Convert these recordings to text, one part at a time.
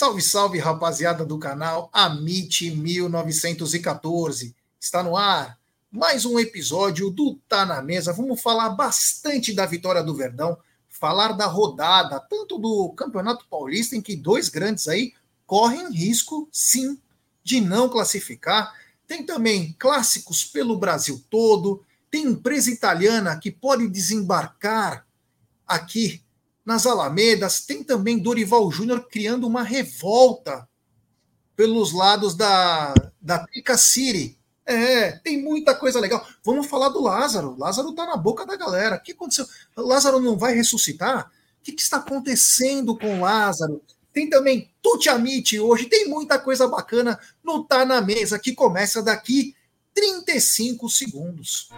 Salve, salve, rapaziada do canal Amit 1914. Está no ar mais um episódio do Tá na Mesa. Vamos falar bastante da vitória do Verdão, falar da rodada, tanto do Campeonato Paulista, em que dois grandes aí correm risco, sim, de não classificar. Tem também clássicos pelo Brasil todo. Tem empresa italiana que pode desembarcar aqui nas Alamedas. Tem também Dorival Júnior criando uma revolta pelos lados da, da Trica City. É, tem muita coisa legal. Vamos falar do Lázaro. Lázaro tá na boca da galera. O que aconteceu? Lázaro não vai ressuscitar? O que, que está acontecendo com Lázaro? Tem também Tuti Amit hoje. Tem muita coisa bacana no Tá na Mesa, que começa daqui 35 segundos.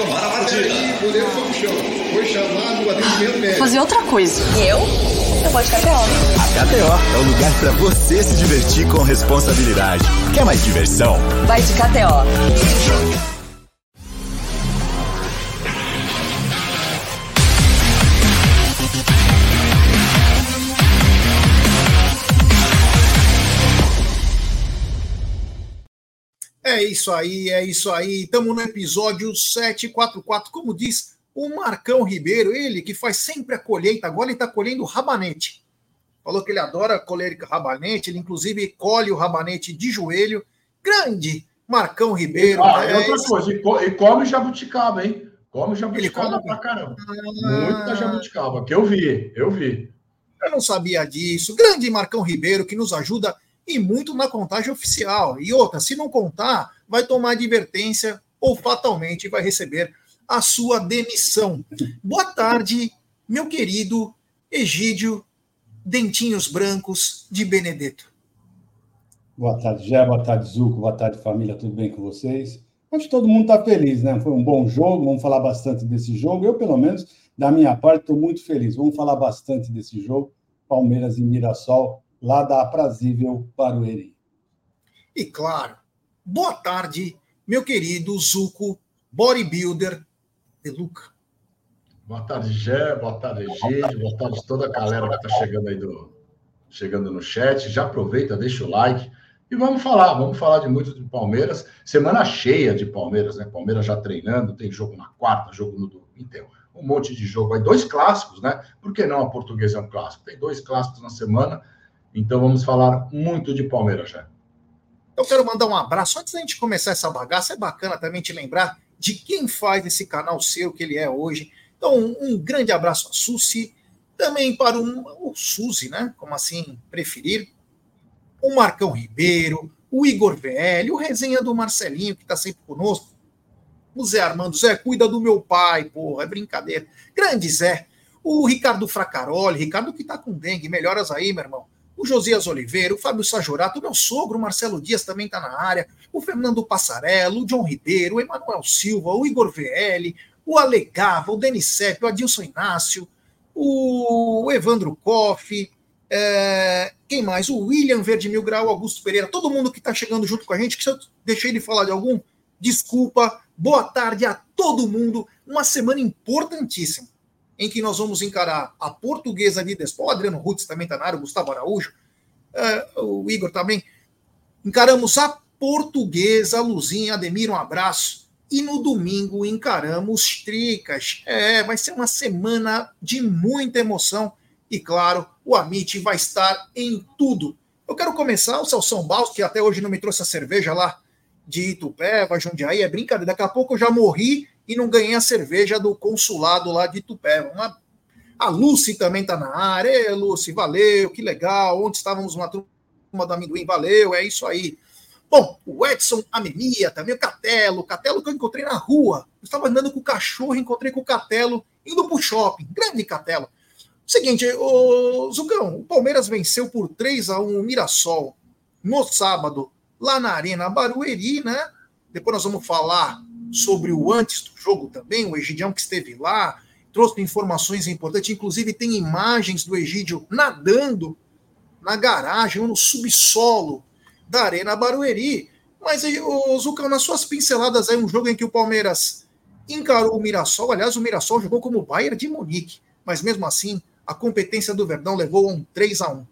Retomar a partida. O goleiro foi pro chão. Foi chamado o atendimento médico. Fazer outra coisa. E eu? Eu vou de KTO. A KTO é o lugar para você se divertir com responsabilidade. Quer mais diversão? Vai de KTO. É isso aí, é isso aí. Estamos no episódio 744. Como diz o Marcão Ribeiro, ele que faz sempre a colheita, agora ele está colhendo rabanete. Falou que ele adora colher rabanete, ele inclusive colhe o rabanete de joelho. Grande Marcão Ribeiro. Ah, é outra coisa, e come jabuticaba, hein? Come jabuticaba come? pra caramba. Ah. Muita jabuticaba, que eu vi, eu vi. Eu não sabia disso. Grande Marcão Ribeiro, que nos ajuda e muito na contagem oficial. E outra, se não contar, vai tomar advertência ou fatalmente vai receber a sua demissão. Boa tarde, meu querido Egídio Dentinhos Brancos de Benedetto. Boa tarde, Gé, boa tarde, Zuco, boa tarde, família, tudo bem com vocês? Acho que todo mundo está feliz, né? Foi um bom jogo, vamos falar bastante desse jogo. Eu, pelo menos, da minha parte, estou muito feliz. Vamos falar bastante desse jogo. Palmeiras e Mirassol, lá da aprazível Barueri. E claro, boa tarde, meu querido Zuco, bodybuilder de Luca. Boa tarde, Gé, boa tarde, Egídio, boa tarde toda a galera que está chegando aí do, chegando no chat. Já aproveita, deixa o like e vamos falar, vamos falar de muito de Palmeiras. Semana cheia de Palmeiras, né? Palmeiras já treinando, tem jogo na quarta, jogo no domingo. Então, um monte de jogo aí, dois clássicos, né? Por que não a portuguesa é um clássico? Tem dois clássicos na semana então vamos falar muito de Palmeiras já. Eu quero mandar um abraço. Antes da gente começar essa bagaça, é bacana também te lembrar de quem faz esse canal ser o que ele é hoje. Então, um, grande abraço a Susi, também para o, o Suzy, né? Como assim preferir. O Marcão Ribeiro, o Igor VL, o resenha do Marcelinho, que está sempre conosco. O Zé Armando, Zé, cuida do meu pai, porra, é brincadeira. Grande Zé. O Ricardo Fracaroli, Ricardo que está com dengue, melhoras aí, meu irmão o Josias Oliveira, o Fábio Sajorato, o meu sogro, o Marcelo Dias também está na área, o Fernando Passarello, o John Ribeiro, o Emanuel Silva, o Igor VL, o Alegava, o Denis Sepp, o Adilson Inácio, o Evandro Koff, é, quem mais? O William Verde Mil Grau, Augusto Pereira, todo mundo que está chegando junto com a gente, que se eu deixei de falar de algum, desculpa. Boa tarde a todo mundo. Uma semana importantíssima em que nós vamos encarar a portuguesa de Despol, o Adriano Rutz também está na área, o Gustavo Araújo, uh, o Igor também. Encaramos a portuguesa, Luzinha, Ademir, um abraço. E no domingo encaramos Tricas. É, vai ser uma semana de muita emoção. E claro, o Amit vai estar em tudo. Eu quero começar o Celso Baus, que até hoje não me trouxe a cerveja lá de Itupeva, Jundiaí, é brincadeira. Daqui a pouco eu já morri e não ganhei a cerveja do consulado lá de Tupé. Uma... A Lucy também está na área. Ei, Lucy, valeu, que legal. Onde estávamos uma turma do amendoim? Valeu, é isso aí. Bom, o Edson Amemia também, o Catelo, o Catelo que eu encontrei na rua. Eu estava andando com o cachorro, encontrei com o Catelo, indo para o shopping. Grande Catelo. Seguinte, o Zucão, o Palmeiras venceu por 3 a 1 o Mirassol no sábado, lá na Arena Barueri, né? Depois nós vamos falar sobre o antes do jogo também, o Egidião que esteve lá, trouxe informações importantes, inclusive tem imagens do Egídio nadando na garagem ou no subsolo da Arena Barueri. Mas o Zucão, nas suas pinceladas aí, um jogo em que o Palmeiras encarou o Mirassol. Aliás, o Mirassol jogou como Bayern de Munique, mas mesmo assim, a competência do Verdão levou a um 3 a 1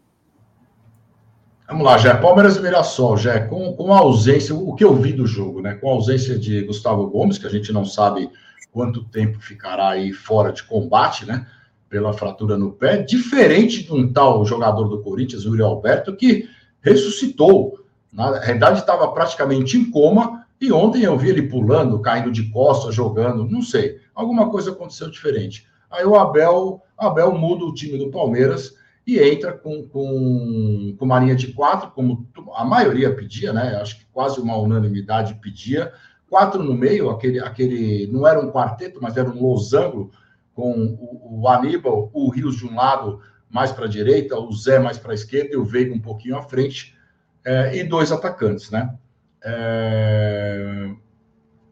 Vamos lá, já Palmeiras e Mirassol, já com, com a ausência, o que eu vi do jogo, né? Com a ausência de Gustavo Gomes, que a gente não sabe quanto tempo ficará aí fora de combate, né? Pela fratura no pé, diferente de um tal jogador do Corinthians, o Alberto, que ressuscitou. Na realidade, estava praticamente em coma, e ontem eu vi ele pulando, caindo de costas, jogando, não sei. Alguma coisa aconteceu diferente. Aí o Abel, Abel muda o time do Palmeiras e entra com, com, com uma linha de quatro, como a maioria pedia, né? Acho que quase uma unanimidade pedia. Quatro no meio, aquele, aquele não era um quarteto, mas era um losango, com o, o Aníbal, o Rios de um lado mais para a direita, o Zé mais para a esquerda e o Veiga um pouquinho à frente, é, e dois atacantes, né? É...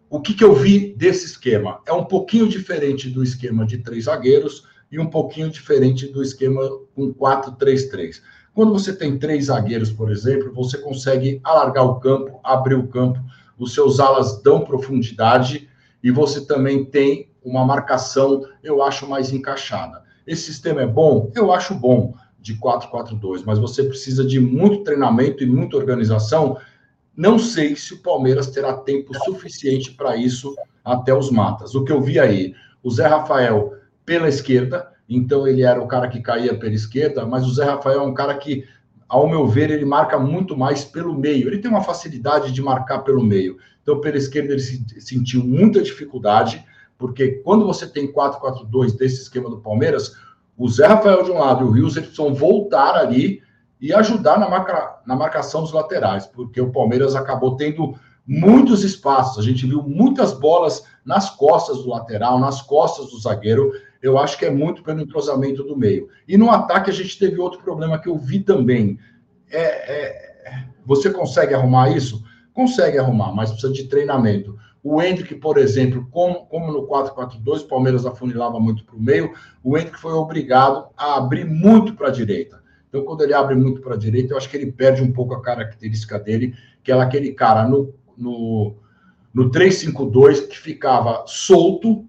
O que, que eu vi desse esquema? É um pouquinho diferente do esquema de três zagueiros e um pouquinho diferente do esquema com 4-3-3. Quando você tem três zagueiros, por exemplo, você consegue alargar o campo, abrir o campo, os seus alas dão profundidade e você também tem uma marcação, eu acho, mais encaixada. Esse sistema é bom? Eu acho bom, de 4-4-2, mas você precisa de muito treinamento e muita organização não sei se o Palmeiras terá tempo suficiente para isso até os matas. O que eu vi aí, o Zé Rafael pela esquerda, então ele era o cara que caía pela esquerda, mas o Zé Rafael é um cara que, ao meu ver, ele marca muito mais pelo meio. Ele tem uma facilidade de marcar pelo meio. Então, pela esquerda, ele sentiu muita dificuldade, porque quando você tem 4-4-2 desse esquema do Palmeiras, o Zé Rafael de um lado e o Rios precisam voltar ali e ajudar na, marca, na marcação dos laterais, porque o Palmeiras acabou tendo muitos espaços. A gente viu muitas bolas nas costas do lateral, nas costas do zagueiro. Eu acho que é muito pelo entrosamento do meio. E no ataque a gente teve outro problema que eu vi também. É, é, você consegue arrumar isso? Consegue arrumar, mas precisa de treinamento. O Hendrick, por exemplo, como, como no 4-4-2, o Palmeiras afunilava muito para o meio, o Hendrick foi obrigado a abrir muito para a direita. Então, quando ele abre muito para a direita, eu acho que ele perde um pouco a característica dele, que é aquele cara no, no, no 3-5-2 que ficava solto,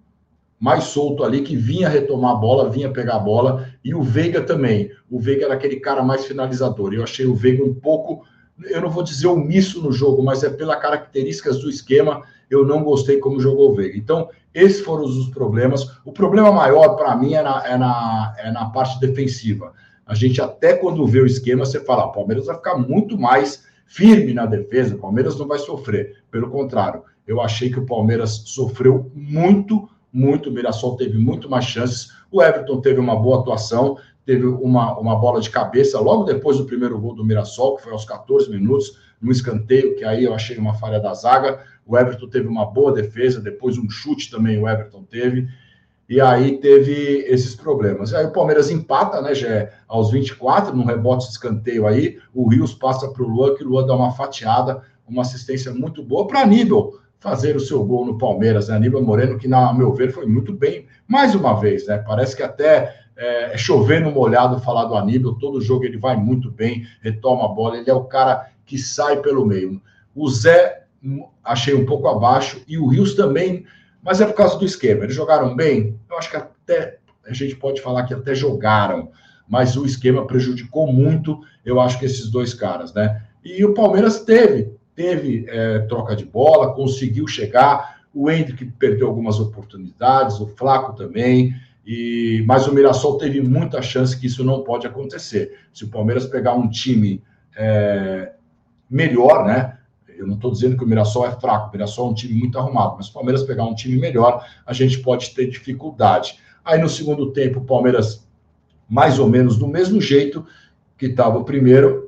mais solto ali, que vinha retomar a bola, vinha pegar a bola, e o Veiga também. O Veiga era aquele cara mais finalizador. Eu achei o Veiga um pouco, eu não vou dizer omisso no jogo, mas é pelas características do esquema, eu não gostei como jogou o Veiga. Então, esses foram os problemas. O problema maior para mim é na, é, na, é na parte defensiva a gente até quando vê o esquema, você fala, o Palmeiras vai ficar muito mais firme na defesa, o Palmeiras não vai sofrer. Pelo contrário, eu achei que o Palmeiras sofreu muito, muito, o Mirassol teve muito mais chances, o Everton teve uma boa atuação, teve uma, uma bola de cabeça logo depois do primeiro gol do Mirassol, que foi aos 14 minutos, no escanteio, que aí eu achei uma falha da zaga. O Everton teve uma boa defesa, depois um chute também o Everton teve e aí teve esses problemas. Aí o Palmeiras empata, né, já aos 24, num rebote de escanteio aí, o Rios passa para o Luan, que o Luan dá uma fatiada, uma assistência muito boa para Aníbal fazer o seu gol no Palmeiras, né? Aníbal Moreno, que, na meu ver, foi muito bem, mais uma vez, né? Parece que até é, é chover no molhado falar do Aníbal, todo jogo ele vai muito bem, retoma a bola, ele é o cara que sai pelo meio. O Zé, hum, achei um pouco abaixo, e o Rios também mas é por causa do esquema. Eles jogaram bem? Eu acho que até a gente pode falar que até jogaram, mas o esquema prejudicou muito, eu acho que esses dois caras, né? E o Palmeiras teve, teve é, troca de bola, conseguiu chegar. O Hendrick perdeu algumas oportunidades, o Flaco também. E, mas o Mirassol teve muita chance que isso não pode acontecer. Se o Palmeiras pegar um time é, melhor, né? Eu não estou dizendo que o Mirassol é fraco, o Mirassol é um time muito arrumado, mas se o Palmeiras pegar um time melhor, a gente pode ter dificuldade. Aí no segundo tempo, o Palmeiras, mais ou menos do mesmo jeito que estava o primeiro,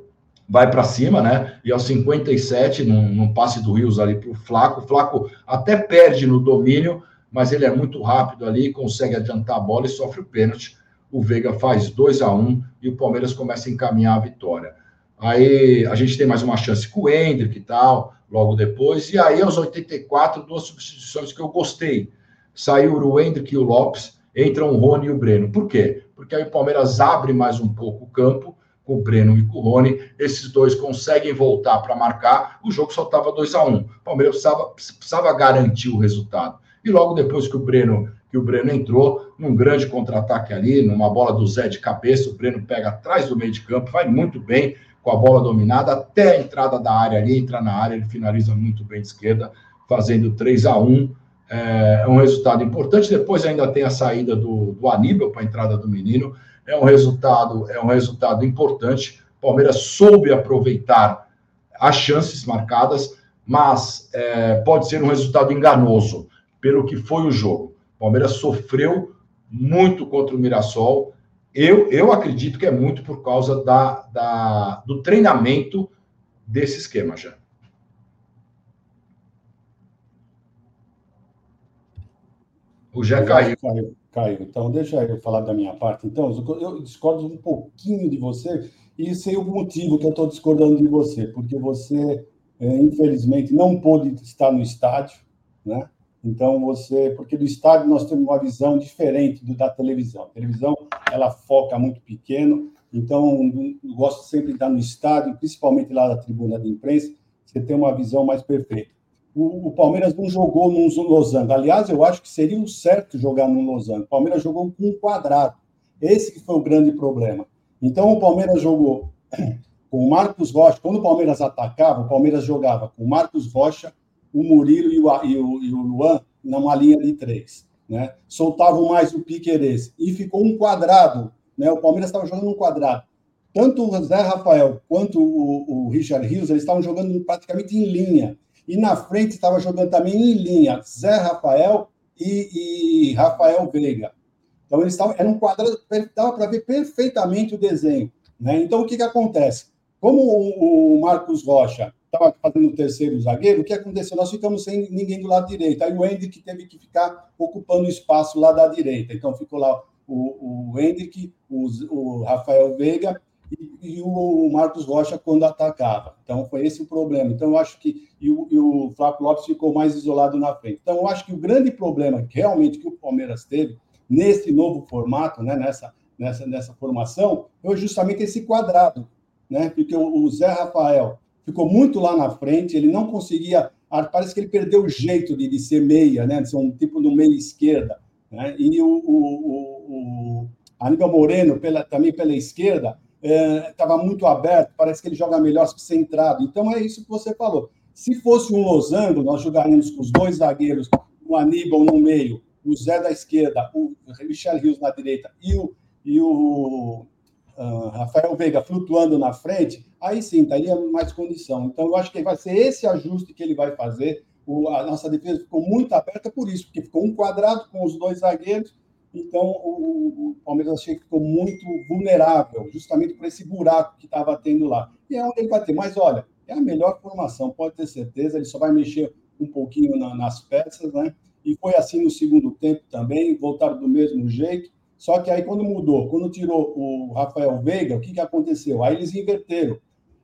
vai para cima, né? E aos 57, num, num passe do Rios ali para o Flaco, o Flaco até perde no domínio, mas ele é muito rápido ali, consegue adiantar a bola e sofre o pênalti. O Veiga faz 2 a 1 um, e o Palmeiras começa a encaminhar a vitória. Aí a gente tem mais uma chance com o Hendrick e tal, logo depois. E aí, aos 84, duas substituições que eu gostei. Saiu o Hendrick e o Lopes, entram o Rony e o Breno. Por quê? Porque aí o Palmeiras abre mais um pouco o campo, com o Breno e com o Rony. Esses dois conseguem voltar para marcar. O jogo só estava 2 a 1 um. O Palmeiras precisava, precisava garantir o resultado. E logo depois que o Breno que o Breno entrou num grande contra-ataque ali, numa bola do Zé de cabeça, o Breno pega atrás do meio de campo, vai muito bem com a bola dominada até a entrada da área ali, entra na área, ele finaliza muito bem de esquerda, fazendo 3 a 1 é, é um resultado importante. Depois ainda tem a saída do, do Aníbal para a entrada do menino. É um resultado, é um resultado importante. O Palmeiras soube aproveitar as chances marcadas, mas é, pode ser um resultado enganoso pelo que foi o jogo. O Palmeiras sofreu muito contra o Mirassol. Eu, eu acredito que é muito por causa da, da, do treinamento desse esquema já. O Jé caiu. caiu. Caiu. Então, deixa eu falar da minha parte. Então, eu discordo um pouquinho de você e sei o motivo que eu estou discordando de você, porque você, é, infelizmente, não pôde estar no estádio, né? Então, você... Porque do estádio nós temos uma visão diferente do da televisão. A televisão, ela foca muito pequeno, então, eu gosto sempre de estar no estádio, principalmente lá na tribuna de imprensa, você tem uma visão mais perfeita o, o, Palmeiras não jogou num losango. Aliás, eu acho que seria o certo jogar num losango. O Palmeiras jogou com um quadrado. Esse que foi o grande problema. Então, o Palmeiras jogou com o Marcos Rocha. Quando o Palmeiras atacava, o Palmeiras jogava com o Marcos Rocha, o Murilo e o, e o, e o Luan numa linha de três. Né? Soltavam mais o Piquerez. E ficou um quadrado. Né? O Palmeiras estava jogando um quadrado. Tanto o Zé Rafael quanto o, o Richard Rios, eles estavam jogando praticamente em linha. E na frente estava jogando também em linha Zé Rafael e, e Rafael Veiga. Então eles estavam, era um quadrado, dava para ver perfeitamente o desenho. Né? Então o que, que acontece? Como o, o Marcos Rocha estava fazendo o terceiro zagueiro, o que aconteceu? Nós ficamos sem ninguém do lado direito. Aí o Hendrick teve que ficar ocupando o espaço lá da direita. Então ficou lá o, o Hendrick, o, o Rafael Veiga e, e, o Marcos Rocha quando atacava. Então, foi esse o problema. Então, eu acho que. E o, e o Flávio Lopes ficou mais isolado na frente. Então, eu acho que o grande problema que realmente que o Palmeiras teve nesse novo formato, né, nessa, nessa, nessa formação, foi justamente esse quadrado. Né? Porque o, o Zé Rafael ficou muito lá na frente, ele não conseguia. Parece que ele perdeu o jeito de, de ser meia, né? de ser um tipo do meia esquerda. Né? E o, o, o, o Aníbal Moreno, pela, também pela esquerda, estava é, muito aberto, parece que ele joga melhor centrado. Então é isso que você falou. Se fosse um losango, nós jogaríamos com os dois zagueiros, o Aníbal no meio, o Zé da esquerda, o Michel Rios na direita e o, e o uh, Rafael Veiga flutuando na frente, aí sim, estaria mais condição. Então eu acho que vai ser esse ajuste que ele vai fazer. O, a nossa defesa ficou muito aberta por isso, porque ficou um quadrado com os dois zagueiros então, o, Palmeiras achei que ficou muito vulnerável, justamente por esse buraco que estava tendo lá. E é onde ele vai ter. Mas, olha, é a melhor formação, pode ter certeza. Ele só vai mexer um pouquinho na, nas peças, né? E foi assim no segundo tempo também, voltaram do mesmo jeito. Só que aí, quando mudou, quando tirou o Rafael Veiga, o que, que aconteceu? Aí eles inverteram.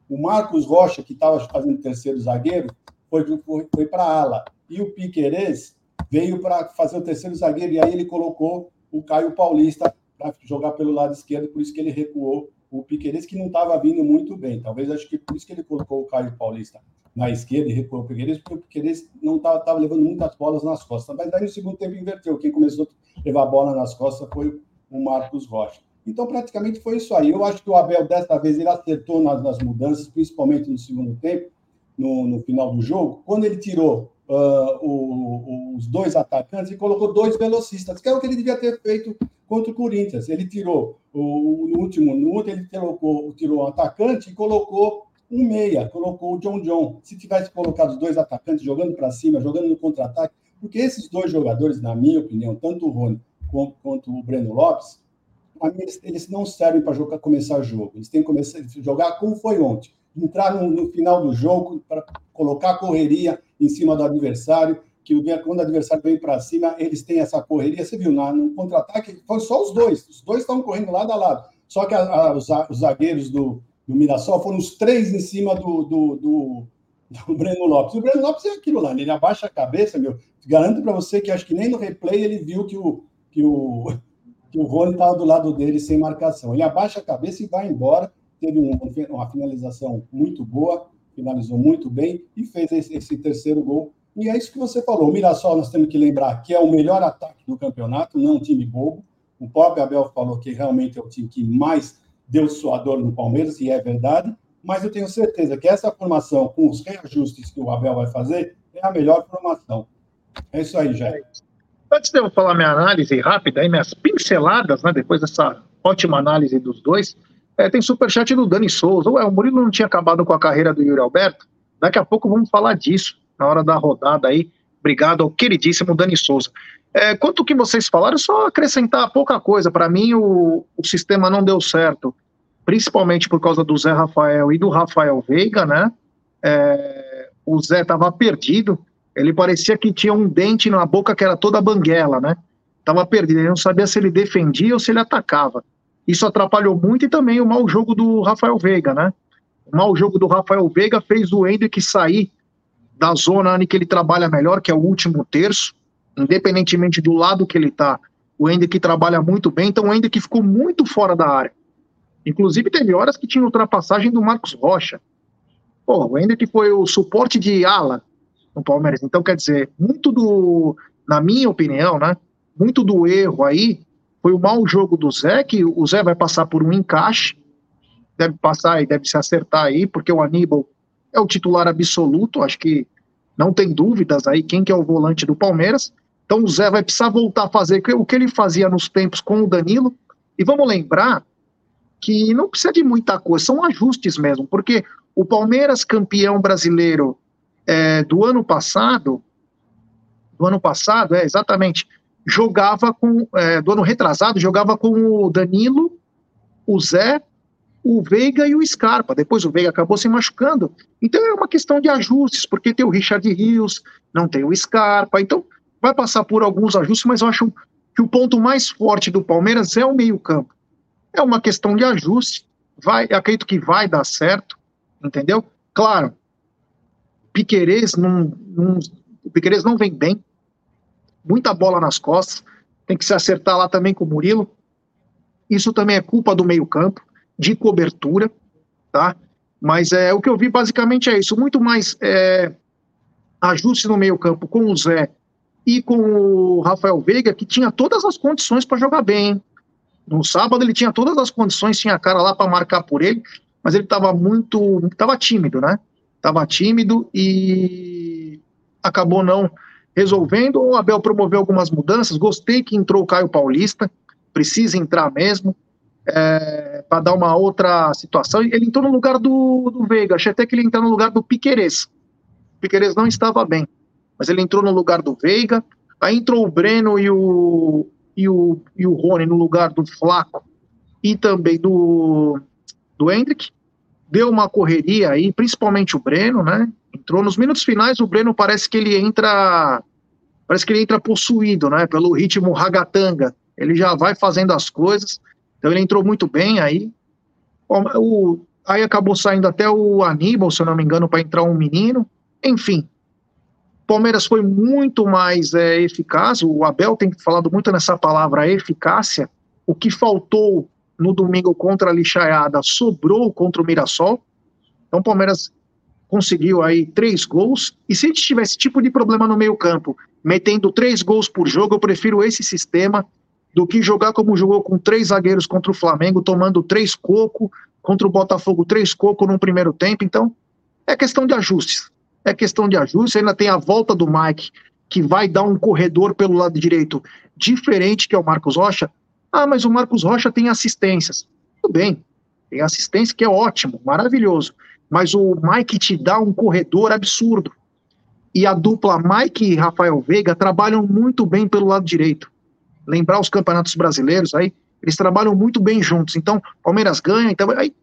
O Marcos Rocha, que estava fazendo terceiro zagueiro, foi, foi, foi para a ala. E o Piquerez veio para fazer o terceiro zagueiro, e aí ele colocou o Caio Paulista para jogar pelo lado esquerdo, por isso que ele recuou o Piqueires, que não estava vindo muito bem. Talvez acho que por isso que ele colocou o Caio Paulista na esquerda e recuou o Piqueires, porque o Piqueires não estava levando muitas bolas nas costas. Mas daí no segundo tempo inverteu. Quem começou a levar a bola nas costas foi o Marcos Rocha. Então, praticamente foi isso aí. Eu acho que o Abel, desta vez, ele acertou nas, nas mudanças, principalmente no segundo tempo, no, no final do jogo. Quando ele tirou uh, o, os dois atacantes e colocou dois velocistas, que é o que ele devia ter feito contra o Corinthians. Ele tirou o, no último minuto, ele colocou, tirou o atacante e colocou um meia, colocou o John John. Se tivesse colocado os dois atacantes jogando para cima, jogando no contra-ataque, porque esses dois jogadores, na minha opinião, tanto o Rony quanto, quanto o Breno Lopes, eles, eles não servem para começar jogo. Eles têm que começar a jogar como foi ontem. Entrar no, no final do jogo para colocar correria em cima do adversário, que quando o adversário vem para cima, eles têm essa correria. Você viu, no contra-ataque, foram só os dois. Os dois estavam correndo lado a lado. Só que a, a, os, os, zagueiros do, do Mirassol foram os três em cima do, do, do, do Breno Lopes. O Breno Lopes é aquilo lá, ele abaixa a cabeça, meu. Garanto para você que acho que nem no replay ele viu que o, que o, que o Rony estava do lado dele sem marcação. Ele abaixa a cabeça e vai embora teve um, uma finalização muito boa, finalizou muito bem e fez esse, terceiro gol. E é isso que você falou. O Mirassol, nós temos que lembrar que é o melhor ataque do campeonato, não é um time bobo. O próprio Abel falou que realmente é o time que mais deu suador no Palmeiras, e é verdade. Mas eu tenho certeza que essa formação, com os reajustes que o Abel vai fazer, é a melhor formação. É isso aí, Jair. Antes de eu falar minha análise rápida, aí, minhas pinceladas, né, depois dessa ótima análise dos dois, é, tem superchat do Dani Souza. Ué, o Murilo não tinha acabado com a carreira do Yuri Alberto? Daqui a pouco vamos falar disso, na hora da rodada aí. Obrigado ao queridíssimo Dani Souza. É, quanto que vocês falaram, só acrescentar pouca coisa. Para mim, o, o sistema não deu certo, principalmente por causa do Zé Rafael e do Rafael Veiga, né? É, o Zé estava perdido, ele parecia que tinha um dente na boca que era toda banguela, né? Tava perdido, ele não sabia se ele defendia ou se ele atacava. Isso atrapalhou muito e também o mau jogo do Rafael Veiga, né? O mau jogo do Rafael Veiga fez o Hendrick sair da zona em que ele trabalha melhor, que é o último terço, independentemente do lado que ele tá. O Hendrick trabalha muito bem, então o Hendrick ficou muito fora da área. Inclusive teve horas que tinha ultrapassagem do Marcos Rocha. Pô, o Hendrick foi o suporte de ala no Palmeiras. Então, quer dizer, muito do, na minha opinião, né, muito do erro aí foi o mau jogo do Zé, que o Zé vai passar por um encaixe, deve passar e deve se acertar aí, porque o Aníbal é o titular absoluto, acho que não tem dúvidas aí quem que é o volante do Palmeiras. Então o Zé vai precisar voltar a fazer o que ele fazia nos tempos com o Danilo. E vamos lembrar que não precisa de muita coisa, são ajustes mesmo, porque o Palmeiras campeão brasileiro é, do ano passado, do ano passado, é exatamente, jogava com, é, do ano retrasado, jogava com o Danilo, o Zé, o Veiga e o Scarpa. Depois o Veiga acabou se machucando. Então é uma questão de ajustes, porque tem o Richard Rios, não tem o Scarpa. Então vai passar por alguns ajustes, mas eu acho que o ponto mais forte do Palmeiras é o meio-campo. É uma questão de ajuste. Vai, acredito que vai dar certo, entendeu? Claro, Piquerez não, não, o Piquerez não vem bem, muita bola nas costas, tem que se acertar lá também com o Murilo. Isso também é culpa do meio-campo, de cobertura, tá? Mas é o que eu vi basicamente é isso, muito mais é, ajuste no meio-campo com o Zé e com o Rafael Veiga, que tinha todas as condições para jogar bem. No sábado ele tinha todas as condições, tinha a cara lá para marcar por ele, mas ele estava muito, estava tímido, né? estava tímido e acabou não resolvendo. O Abel promoveu algumas mudanças. Gostei que entrou o Caio Paulista, precisa entrar mesmo, é, para dar uma outra situação. Ele entrou no lugar do, do Veiga, achei até que ele entrou no lugar do Piquerez. O Piquerez não estava bem, mas ele entrou no lugar do Veiga. Aí entrou o Breno e o, e o, e o Rony no lugar do Flaco e também do, do Hendrick deu uma correria aí, principalmente o Breno, né? Entrou nos minutos finais, o Breno parece que ele entra, parece que ele entra possuído, né? Pelo ritmo ragatanga. Ele já vai fazendo as coisas. Então ele entrou muito bem aí. O, aí acabou saindo até o Aníbal, se eu não me engano, para entrar um menino. Enfim, Palmeiras foi muito mais é, eficaz. O Abel tem falado muito nessa palavra eficácia. O que faltou no domingo contra a Lixaiada sobrou contra o Mirassol. Então o Palmeiras conseguiu aí três gols. E se a gente tivesse esse tipo de problema no meio-campo, metendo três gols por jogo, eu prefiro esse sistema do que jogar como jogou com três zagueiros contra o Flamengo, tomando três coco, contra o Botafogo, três coco no primeiro tempo. Então, é questão de ajustes. É questão de ajustes. Ainda tem a volta do Mike, que vai dar um corredor pelo lado direito diferente, que é o Marcos Rocha. Ah, mas o Marcos Rocha tem assistências. Tudo bem, tem assistência que é ótimo, maravilhoso. Mas o Mike te dá um corredor absurdo. E a dupla Mike e Rafael Veiga trabalham muito bem pelo lado direito. Lembrar os campeonatos brasileiros aí, eles trabalham muito bem juntos. Então, Palmeiras ganha, então aí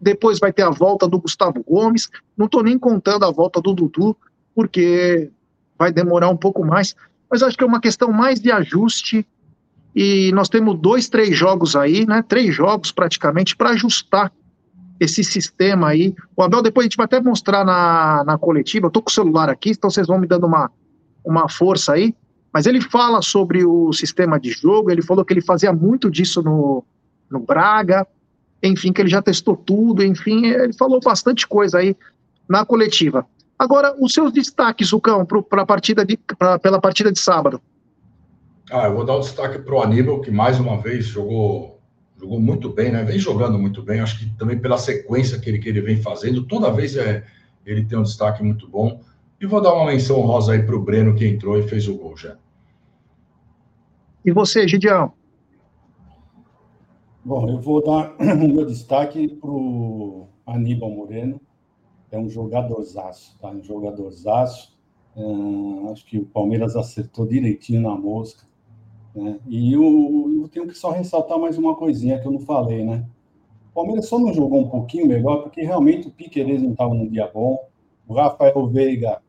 depois vai ter a volta do Gustavo Gomes. Não estou nem contando a volta do Dudu, porque vai demorar um pouco mais. Mas acho que é uma questão mais de ajuste e nós temos dois, três jogos aí, né? Três jogos praticamente para ajustar esse sistema aí. O Abel depois a gente vai até mostrar na, na coletiva. Eu tô com o celular aqui, então vocês vão me dando uma, uma força aí. Mas ele fala sobre o sistema de jogo. Ele falou que ele fazia muito disso no, no Braga. enfim, que ele já testou tudo, enfim, ele falou bastante coisa aí na coletiva. Agora, os seus destaques, Zucão, para partida de, pra, pela partida de sábado. Ah, eu vou dar o um destaque para o Aníbal, que mais uma vez jogou, jogou muito bem, né? Vem jogando muito bem, acho que também pela sequência que ele, que ele vem fazendo, toda vez é, ele tem um destaque muito bom. E vou dar uma menção rosa aí para o Breno, que entrou e fez o gol já. E você, Gidião? Bom, eu vou dar o meu destaque para o Aníbal Moreno. É um jogadorzaço, tá? Um jogadorzaço. Uh, acho que o Palmeiras acertou direitinho na mosca. Né? E eu, eu tenho que só ressaltar mais uma coisinha que eu não falei, né? O Palmeiras só não jogou um pouquinho melhor porque realmente o Piqueires não estava num dia bom. O Rafael Veiga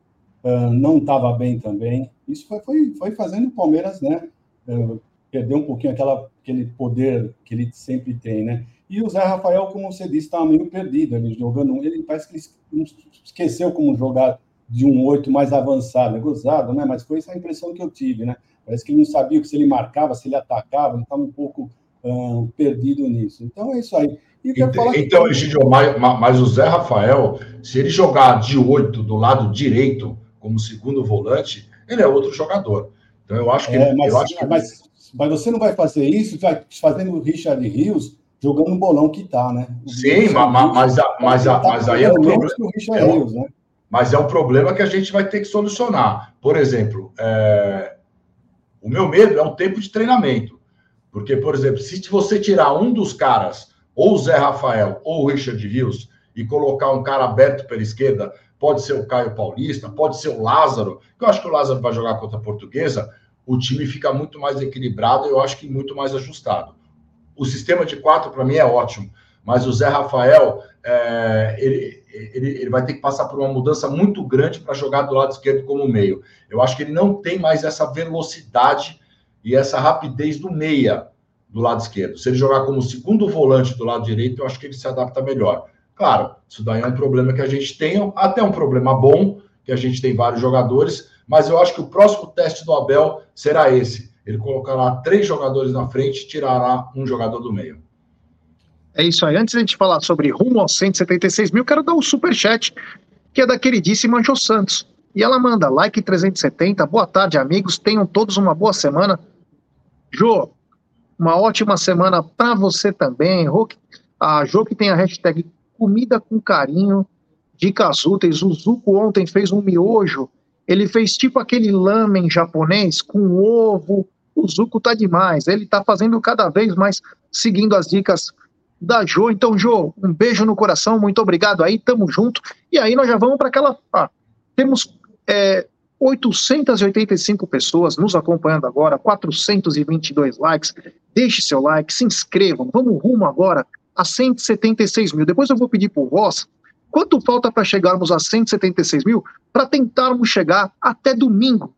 uh, não estava bem também. Isso foi, foi, foi fazendo o Palmeiras, né? Uh, perder um pouquinho aquela, aquele poder que ele sempre tem, né? E o Zé Rafael, como você disse, estava meio perdido ele jogando. Ele parece que ele esqueceu como jogar de um oito mais avançado, é gozado, né? Mas foi essa a impressão que eu tive, né? Parece que ele não sabia se ele marcava, se ele atacava, ele estava um pouco perdido nisso. Então é isso aí. então, então Egidio, mas, mas o Zé Rafael, se ele jogar de oito do lado direito, como segundo volante, ele é outro jogador. Então eu acho que. É, mas, eu acho que... mas mas você não vai fazer isso vai fazendo o Richard Rios jogando o bolão que tá, né? O Sim, mas, mas, mas, tá mas aí é um problema. É um, Rios, né? Mas é um problema que a gente vai ter que solucionar. Por exemplo, é... o meu medo é um tempo de treinamento. Porque, por exemplo, se você tirar um dos caras, ou o Zé Rafael ou o Richard Rios, e colocar um cara aberto pela esquerda, pode ser o Caio Paulista, pode ser o Lázaro, que eu acho que o Lázaro vai jogar contra a Portuguesa, o time fica muito mais equilibrado e eu acho que muito mais ajustado. O sistema de quatro, para mim, é ótimo, mas o Zé Rafael, é, ele, ele, ele, vai ter que passar por uma mudança muito grande para jogar do lado esquerdo como meio. Eu acho que ele não tem mais essa velocidade e essa rapidez do meia do lado esquerdo. Se ele jogar como segundo volante do lado direito, eu acho que ele se adapta melhor. Claro, isso daí é um problema que a gente tem, até um problema bom, que a gente tem vários jogadores, mas eu acho que o próximo teste do Abel será esse. Ele colocará três jogadores na frente e tirará um jogador do meio. É isso aí. Antes de a gente falar sobre rumo aos 176 mil, quero dar um super chat que é da queridíssima Jo Santos. E ela manda like 370. Boa tarde, amigos. Tenham todos uma boa semana. Jo, uma ótima semana para você também. A Jo que tem a hashtag comida com carinho, dicas úteis. O Zuko ontem fez um miojo ele fez tipo aquele lamen japonês com ovo. O Zuko tá demais. Ele tá fazendo cada vez mais seguindo as dicas da Jo. Então, Jo, um beijo no coração, muito obrigado aí, tamo junto. E aí nós já vamos para aquela. Ah, temos é, 885 pessoas nos acompanhando agora, 422 likes. Deixe seu like, se inscrevam. Vamos rumo agora a 176 mil. Depois eu vou pedir por voz Quanto falta para chegarmos a 176 mil? Para tentarmos chegar até domingo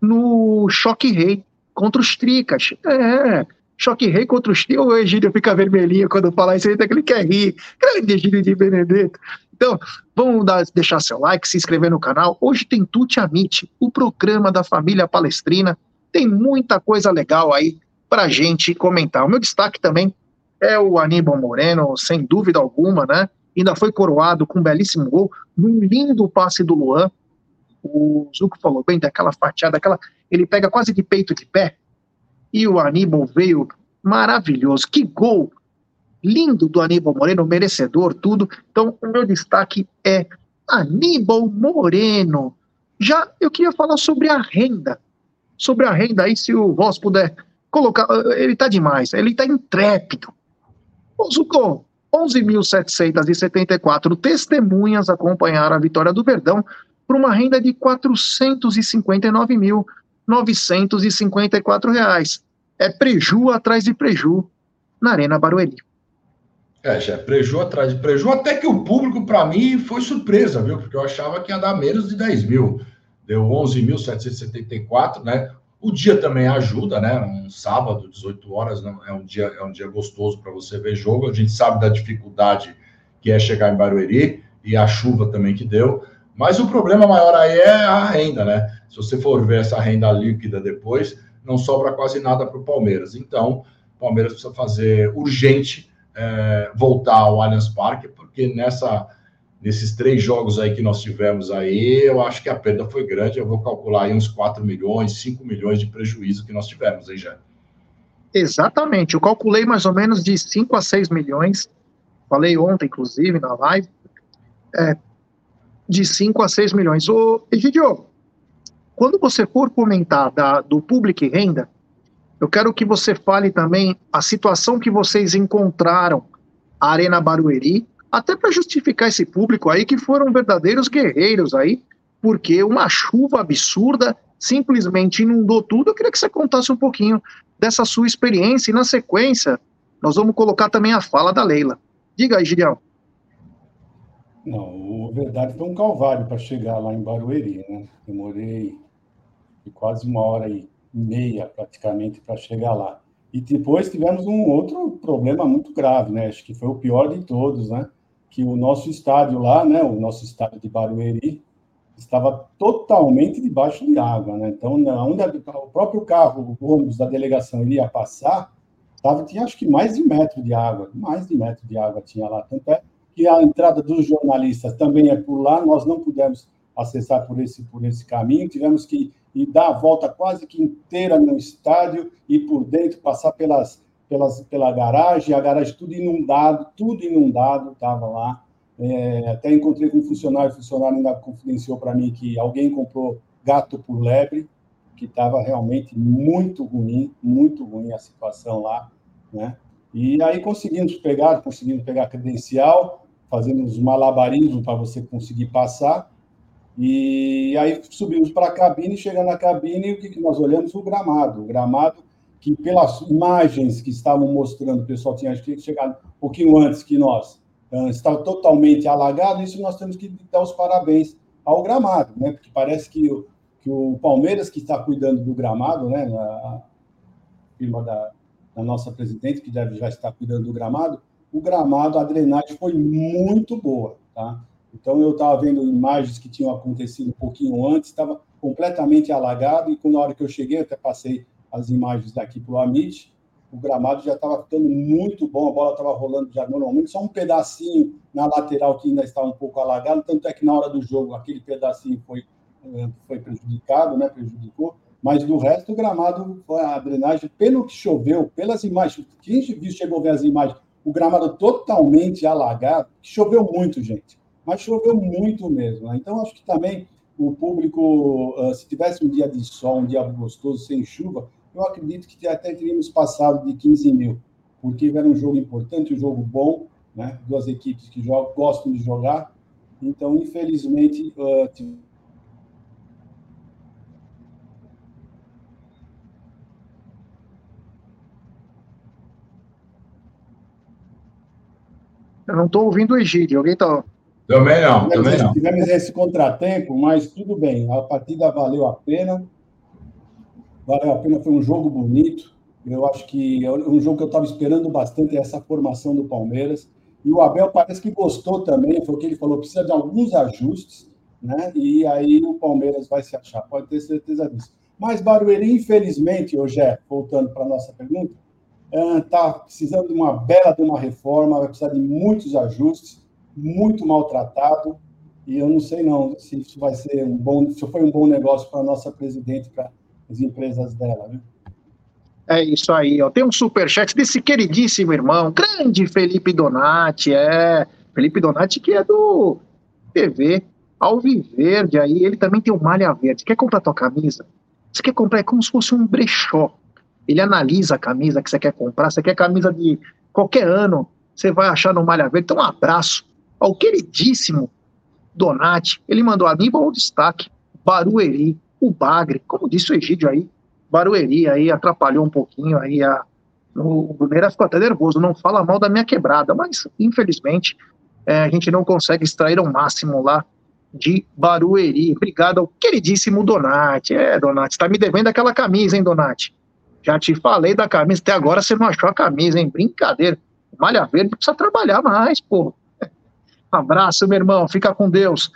no Choque Rei contra os Tricas. É, Choque Rei contra os Tricas. O Egílio fica vermelhinho quando fala isso até que ele quer rir. Grande Egílio de Benedetto. Então, vamos dar, deixar seu like, se inscrever no canal. Hoje tem Tuti Amit, o programa da família palestrina. Tem muita coisa legal aí para gente comentar. O meu destaque também é o Aníbal Moreno, sem dúvida alguma, né? ainda foi coroado com um belíssimo gol, num lindo passe do Luan. O Zuco falou bem daquela fatiada, aquela, ele pega quase de peito de pé. E o Aníbal veio maravilhoso. Que gol! Lindo do Aníbal Moreno, merecedor, tudo. Então, o meu destaque é Aníbal Moreno. Já eu queria falar sobre a renda. Sobre a renda aí, se o Voz puder colocar. Ele tá demais, ele tá intrépido. Ô, Zucco, 11.774 testemunhas acompanharam a vitória do Verdão por uma renda de R$ 459.954 reais. É preju atrás de preju na Arena Barueri. É, já é preju atrás de preju, até que o público, para mim, foi surpresa, viu? Porque eu achava que ia dar menos de 10 mil. Deu 11.774, né? O dia também ajuda, né? Um sábado, 18 horas, não, é um dia é um dia gostoso para você ver jogo. A gente sabe da dificuldade que é chegar em Barueri e a chuva também que deu. Mas o problema maior aí é a renda, né? Se você for ver essa renda líquida depois, não sobra quase nada para o Palmeiras. Então, o Palmeiras precisa fazer urgente é, voltar ao Allianz Parque, porque nessa, nesses três jogos aí que nós tivemos aí, eu acho que a perda foi grande. Eu vou calcular aí uns 4 milhões, 5 milhões de prejuízo que nós tivemos, hein, já. Exatamente, eu calculei mais ou menos de 5 a 6 milhões. Falei ontem, inclusive, na live. É, de 5 a 6 milhões. Ô, Egidio, quando você for comentar da, do público e renda, eu quero que você fale também a situação que vocês encontraram a Arena Barueri, até para justificar esse público aí que foram verdadeiros guerreiros aí, porque uma chuva absurda simplesmente inundou tudo. Eu queria que você contasse um pouquinho dessa sua experiência e na sequência nós vamos colocar também a fala da Leila. Diga aí, Gideão. Não, a verdade foi um calvário para chegar lá em Barueri, né? Demorei quase uma hora e meia praticamente para chegar lá. E depois tivemos um outro problema muito grave, né? Acho que foi o pior de todos, né? Que o nosso estádio lá, né? O nosso estádio de Barueri estava totalmente debaixo de água, né? Então, onde o próprio carro, o ônibus da delegação iria passar, tava, tinha acho que mais de metro de água, mais de metro de água tinha lá. Tanto é que a entrada dos jornalistas também é por lá, nós não pudemos acessar por esse, por esse caminho, tivemos que ir dar a volta quase que inteira no estádio e por dentro passar pelas, pelas, pela garagem, a garagem tudo inundado, tudo inundado, estava lá. É, até encontrei com um funcionário, o funcionário ainda confidenciou para mim que alguém comprou gato por lebre, que estava realmente muito ruim, muito ruim a situação lá, né? E aí conseguimos pegar, conseguimos pegar credencial, fazendo os malabarismos para você conseguir passar. E aí subimos para a cabine, chegando na cabine, o que, nós olhamos? O gramado. O gramado que, pelas imagens que estavam mostrando, o pessoal tinha chegado um pouquinho antes que nós, uh, estava totalmente alagado. Isso nós temos que dar os parabéns ao gramado, né? Porque parece que o, que o Palmeiras, que está cuidando do gramado, né? A firma da, da nossa presidente, que deve já estar cuidando do gramado, o gramado, a drenagem foi muito boa, tá? Então, eu estava vendo imagens que tinham acontecido um pouquinho antes, estava completamente alagado, e quando, na hora que eu cheguei, até passei as imagens daqui para o Amit, o gramado já estava ficando muito bom, a bola estava rolando já normalmente, só um pedacinho na lateral que ainda estava um pouco alagado, tanto é que na hora do jogo aquele pedacinho foi, eh, foi prejudicado, né, prejudicou, mas do resto o gramado, a drenagem, pelo que choveu, pelas imagens, quem viu, chegou a ver as imagens, o gramado totalmente alagado, choveu muito, gente, mas choveu muito mesmo. Né? Então, acho que também o público, ah, se tivesse um dia de sol, um dia gostoso, sem chuva, eu acredito que até teríamos passado de 15 mil, porque era um jogo importante, um jogo bom, né? duas equipes que jogam, gostam de jogar. Então, infelizmente, uh, Eu não estou ouvindo o Egídio. Alguém está. Também não, tivemos, também não. Tivemos esse contratempo, mas tudo bem. A partida valeu a pena. Valeu a pena, foi um jogo bonito. Eu acho que é um jogo que eu estava esperando bastante essa formação do Palmeiras. E o Abel parece que gostou também, foi o que ele falou, precisa de alguns ajustes, né? E aí o Palmeiras vai se achar, pode ter certeza disso. Mas Barueri, infelizmente, hoje é, voltando para a nossa pergunta, está é, precisando de uma bela de uma reforma, vai precisar de muitos ajustes, muito maltratado, e eu não sei não se isso vai ser um bom, se foi um bom negócio para a nossa presidente, para as empresas dela, né? É isso aí, ó. Tem um superchat desse queridíssimo irmão, grande Felipe Donati, é. Felipe Donati, que é do TV Alviverde aí, ele também tem o Malha Verde. Quer comprar tua camisa? Você quer comprar? É como se fosse um brechó ele analisa a camisa que você quer comprar, você quer camisa de qualquer ano, você vai achar no Malha Verde. Então, um abraço ao queridíssimo Donati. Ele mandou a mim o destaque, Barueri, o Bagre, como disse o Egídio aí, Barueri aí atrapalhou um pouquinho aí a. O Bruneira ficou até nervoso, não fala mal da minha quebrada, mas infelizmente é, a gente não consegue extrair o máximo lá de Barueri. Obrigado ao queridíssimo Donati. É, Donati, está me devendo aquela camisa, hein, Donati? Já te falei da camisa, até agora você não achou a camisa, hein? Brincadeira. Malha Verde precisa trabalhar mais, pô. Abraço, meu irmão, fica com Deus.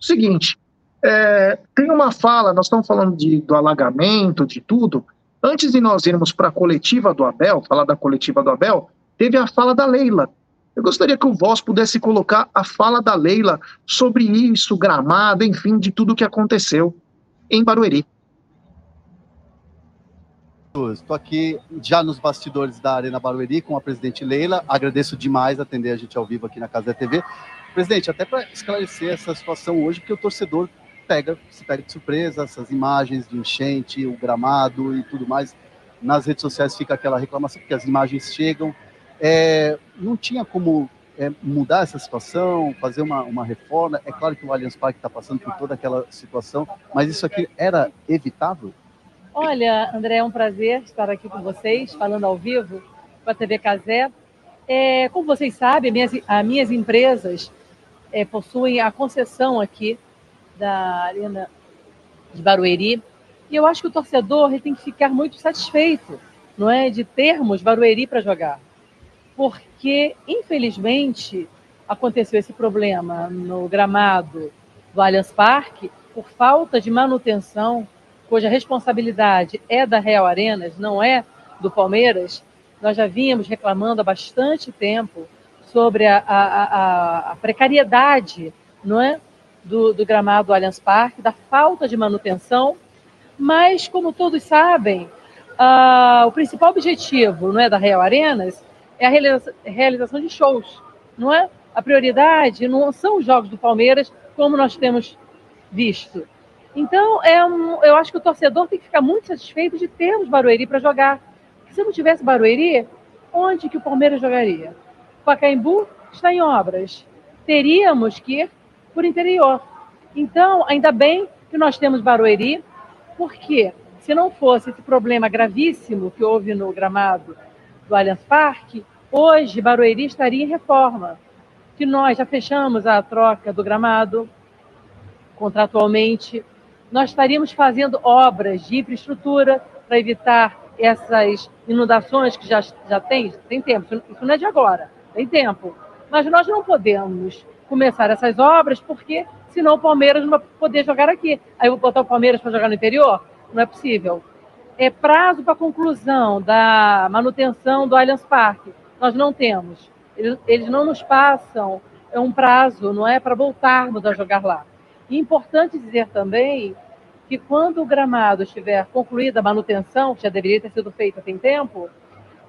Seguinte, é, tem uma fala, nós estamos falando de, do alagamento, de tudo. Antes de nós irmos para a coletiva do Abel, falar da coletiva do Abel, teve a fala da Leila. Eu gostaria que o Voz pudesse colocar a fala da Leila sobre isso, gramado, enfim, de tudo o que aconteceu em Barueri. Estou aqui já nos bastidores da Arena Barueri com a presidente Leila. Agradeço demais atender a gente ao vivo aqui na Casa da TV. Presidente, até para esclarecer essa situação hoje, porque o torcedor pega, se pega de surpresa, essas imagens de enchente, o gramado e tudo mais. Nas redes sociais fica aquela reclamação, porque as imagens chegam. É, não tinha como é, mudar essa situação, fazer uma, uma reforma. É claro que o Allianz Parque está passando por toda aquela situação, mas isso aqui era evitável? Olha, André, é um prazer estar aqui com vocês, falando ao vivo com a TV Casé. É, como vocês sabem, minhas, as minhas empresas é, possuem a concessão aqui da Arena de Barueri. E eu acho que o torcedor tem que ficar muito satisfeito, não é, de termos Barueri para jogar. Porque, infelizmente, aconteceu esse problema no gramado do Allianz Parque por falta de manutenção cuja responsabilidade é da Real Arenas, não é do Palmeiras, nós já vínhamos reclamando há bastante tempo sobre a, a, a, a precariedade não é, do, do gramado do Allianz Parque, da falta de manutenção, mas, como todos sabem, uh, o principal objetivo não é, da Real Arenas é a realiza realização de shows, não é? A prioridade não são os jogos do Palmeiras, como nós temos visto. Então, é um, eu acho que o torcedor tem que ficar muito satisfeito de termos Barueri para jogar. Porque se não tivesse Barueri, onde que o Palmeiras jogaria? O Pacaembu está em obras. Teríamos que ir por interior. Então, ainda bem que nós temos Barueri, porque se não fosse esse problema gravíssimo que houve no gramado do Allianz Parque, hoje Barueri estaria em reforma. Que nós já fechamos a troca do gramado contratualmente, nós estaríamos fazendo obras de infraestrutura para evitar essas inundações que já, já tem, tem tempo, isso não é de agora, tem tempo. Mas nós não podemos começar essas obras porque senão o Palmeiras não vai poder jogar aqui. Aí eu vou botar o Palmeiras para jogar no interior? Não é possível. É prazo para conclusão da manutenção do Allianz Parque. Nós não temos. Eles, eles não nos passam é um prazo, não é, para voltarmos a jogar lá. E importante dizer também que quando o gramado estiver concluída a manutenção, que já deveria ter sido feita tem tempo,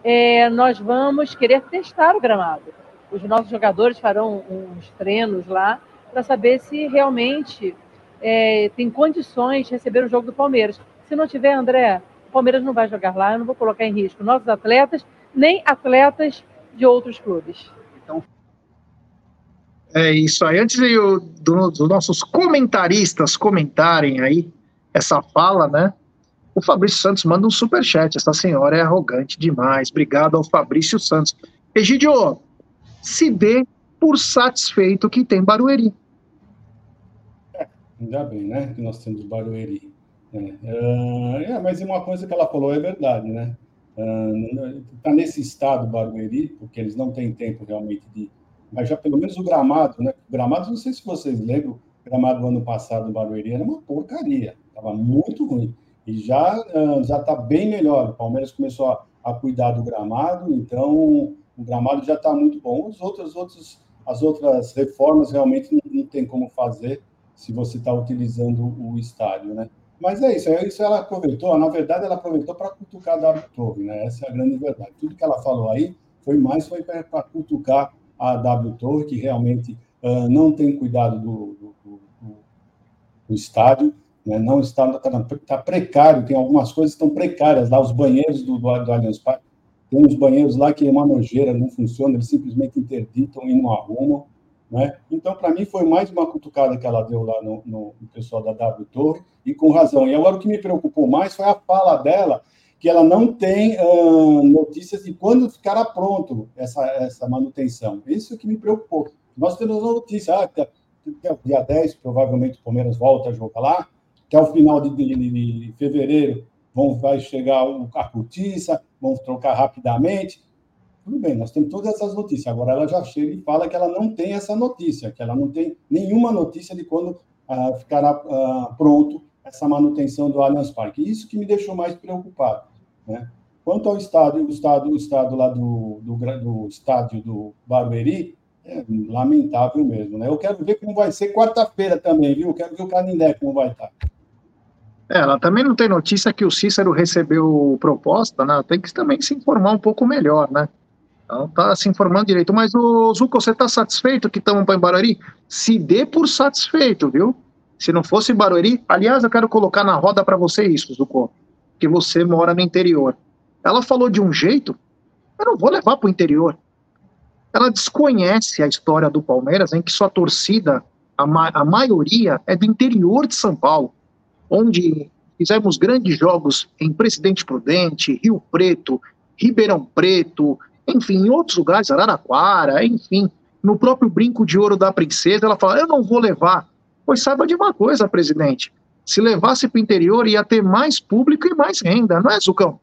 é, nós vamos querer testar o gramado. Os nossos jogadores farão uns treinos lá para saber se realmente é, tem condições de receber o jogo do Palmeiras. Se não tiver, André, o Palmeiras não vai jogar lá, eu não vou colocar em risco nossos atletas, nem atletas de outros clubes. É isso aí. Antes dos do, nossos comentaristas comentarem aí essa fala, né? O Fabrício Santos manda um super chat. Essa senhora é arrogante demais. Obrigado ao Fabrício Santos. Egidio, se dê por satisfeito que tem Barueri. Ainda bem, né? Que nós temos Barueri. É, é, é, mas uma coisa que ela falou é verdade, né? Está uh, nesse estado Barueri, porque eles não têm tempo realmente de mas já pelo menos o gramado, né? O gramado, não sei se vocês lembram, o gramado do ano passado no Barueri era uma porcaria, estava muito ruim. E já uh, já está bem melhor. O Palmeiras começou a, a, cuidar do gramado, então o gramado já está muito bom. Os outros, outros, as outras reformas realmente não, não tem como fazer se você está utilizando o estádio, né? Mas é isso, é isso ela aproveitou. Na verdade, ela aproveitou para cutucar a W Torre, né? Essa é a grande verdade. Tudo que ela falou aí foi mais foi para cutucar a W Torre, que realmente uh, não tem cuidado do, do, do, do estádio, né? não está, está, está, precário, tem algumas coisas que estão precárias lá, os banheiros do, do, do Allianz Parque, tem uns banheiros lá que é uma nojeira, não funciona, eles simplesmente interditam e não arrumam. Né? Então, para mim, foi mais uma cutucada que ela deu lá no, no, no pessoal da W Torre, e com razão. E agora o que me preocupou mais foi a fala dela que ela não tem uh, notícias de quando ficará pronto essa, essa manutenção. Isso que me preocupou. Nós temos notícia, ah, que até o dia 10, provavelmente o Palmeiras volta a jogar lá, que ao final de, de, de fevereiro vão, vai chegar o, a cortiça, vão trocar rapidamente. Tudo bem, nós temos todas essas notícias. Agora ela já chega e fala que ela não tem essa notícia, que ela não tem nenhuma notícia de quando uh, ficará uh, pronto essa manutenção do Allianz Parque. Isso que me deixou mais preocupado. Né? Quanto ao estádio, o estádio, o estádio lá do, do, do estádio do Barueri, é lamentável mesmo, né? Eu quero ver como vai ser quarta-feira também, viu? Eu quero ver o Canindé como vai estar. É, ela também não tem notícia que o Cícero recebeu proposta, né? Tem que também se informar um pouco melhor, né? Então tá se informando direito. Mas, o Zuko, você tá satisfeito que estamos para Barueri? Se dê por satisfeito, viu? Se não fosse Barueri, aliás, eu quero colocar na roda para você isso, Zuko, que você mora no interior. Ela falou de um jeito, eu não vou levar para o interior ela desconhece a história do Palmeiras, em que sua torcida, a, ma a maioria, é do interior de São Paulo, onde fizemos grandes jogos em Presidente Prudente, Rio Preto, Ribeirão Preto, enfim, em outros lugares, Araraquara, enfim, no próprio Brinco de Ouro da Princesa, ela fala: Eu não vou levar. Pois saiba de uma coisa, presidente: se levasse para o interior, ia ter mais público e mais renda, não é, Zucão?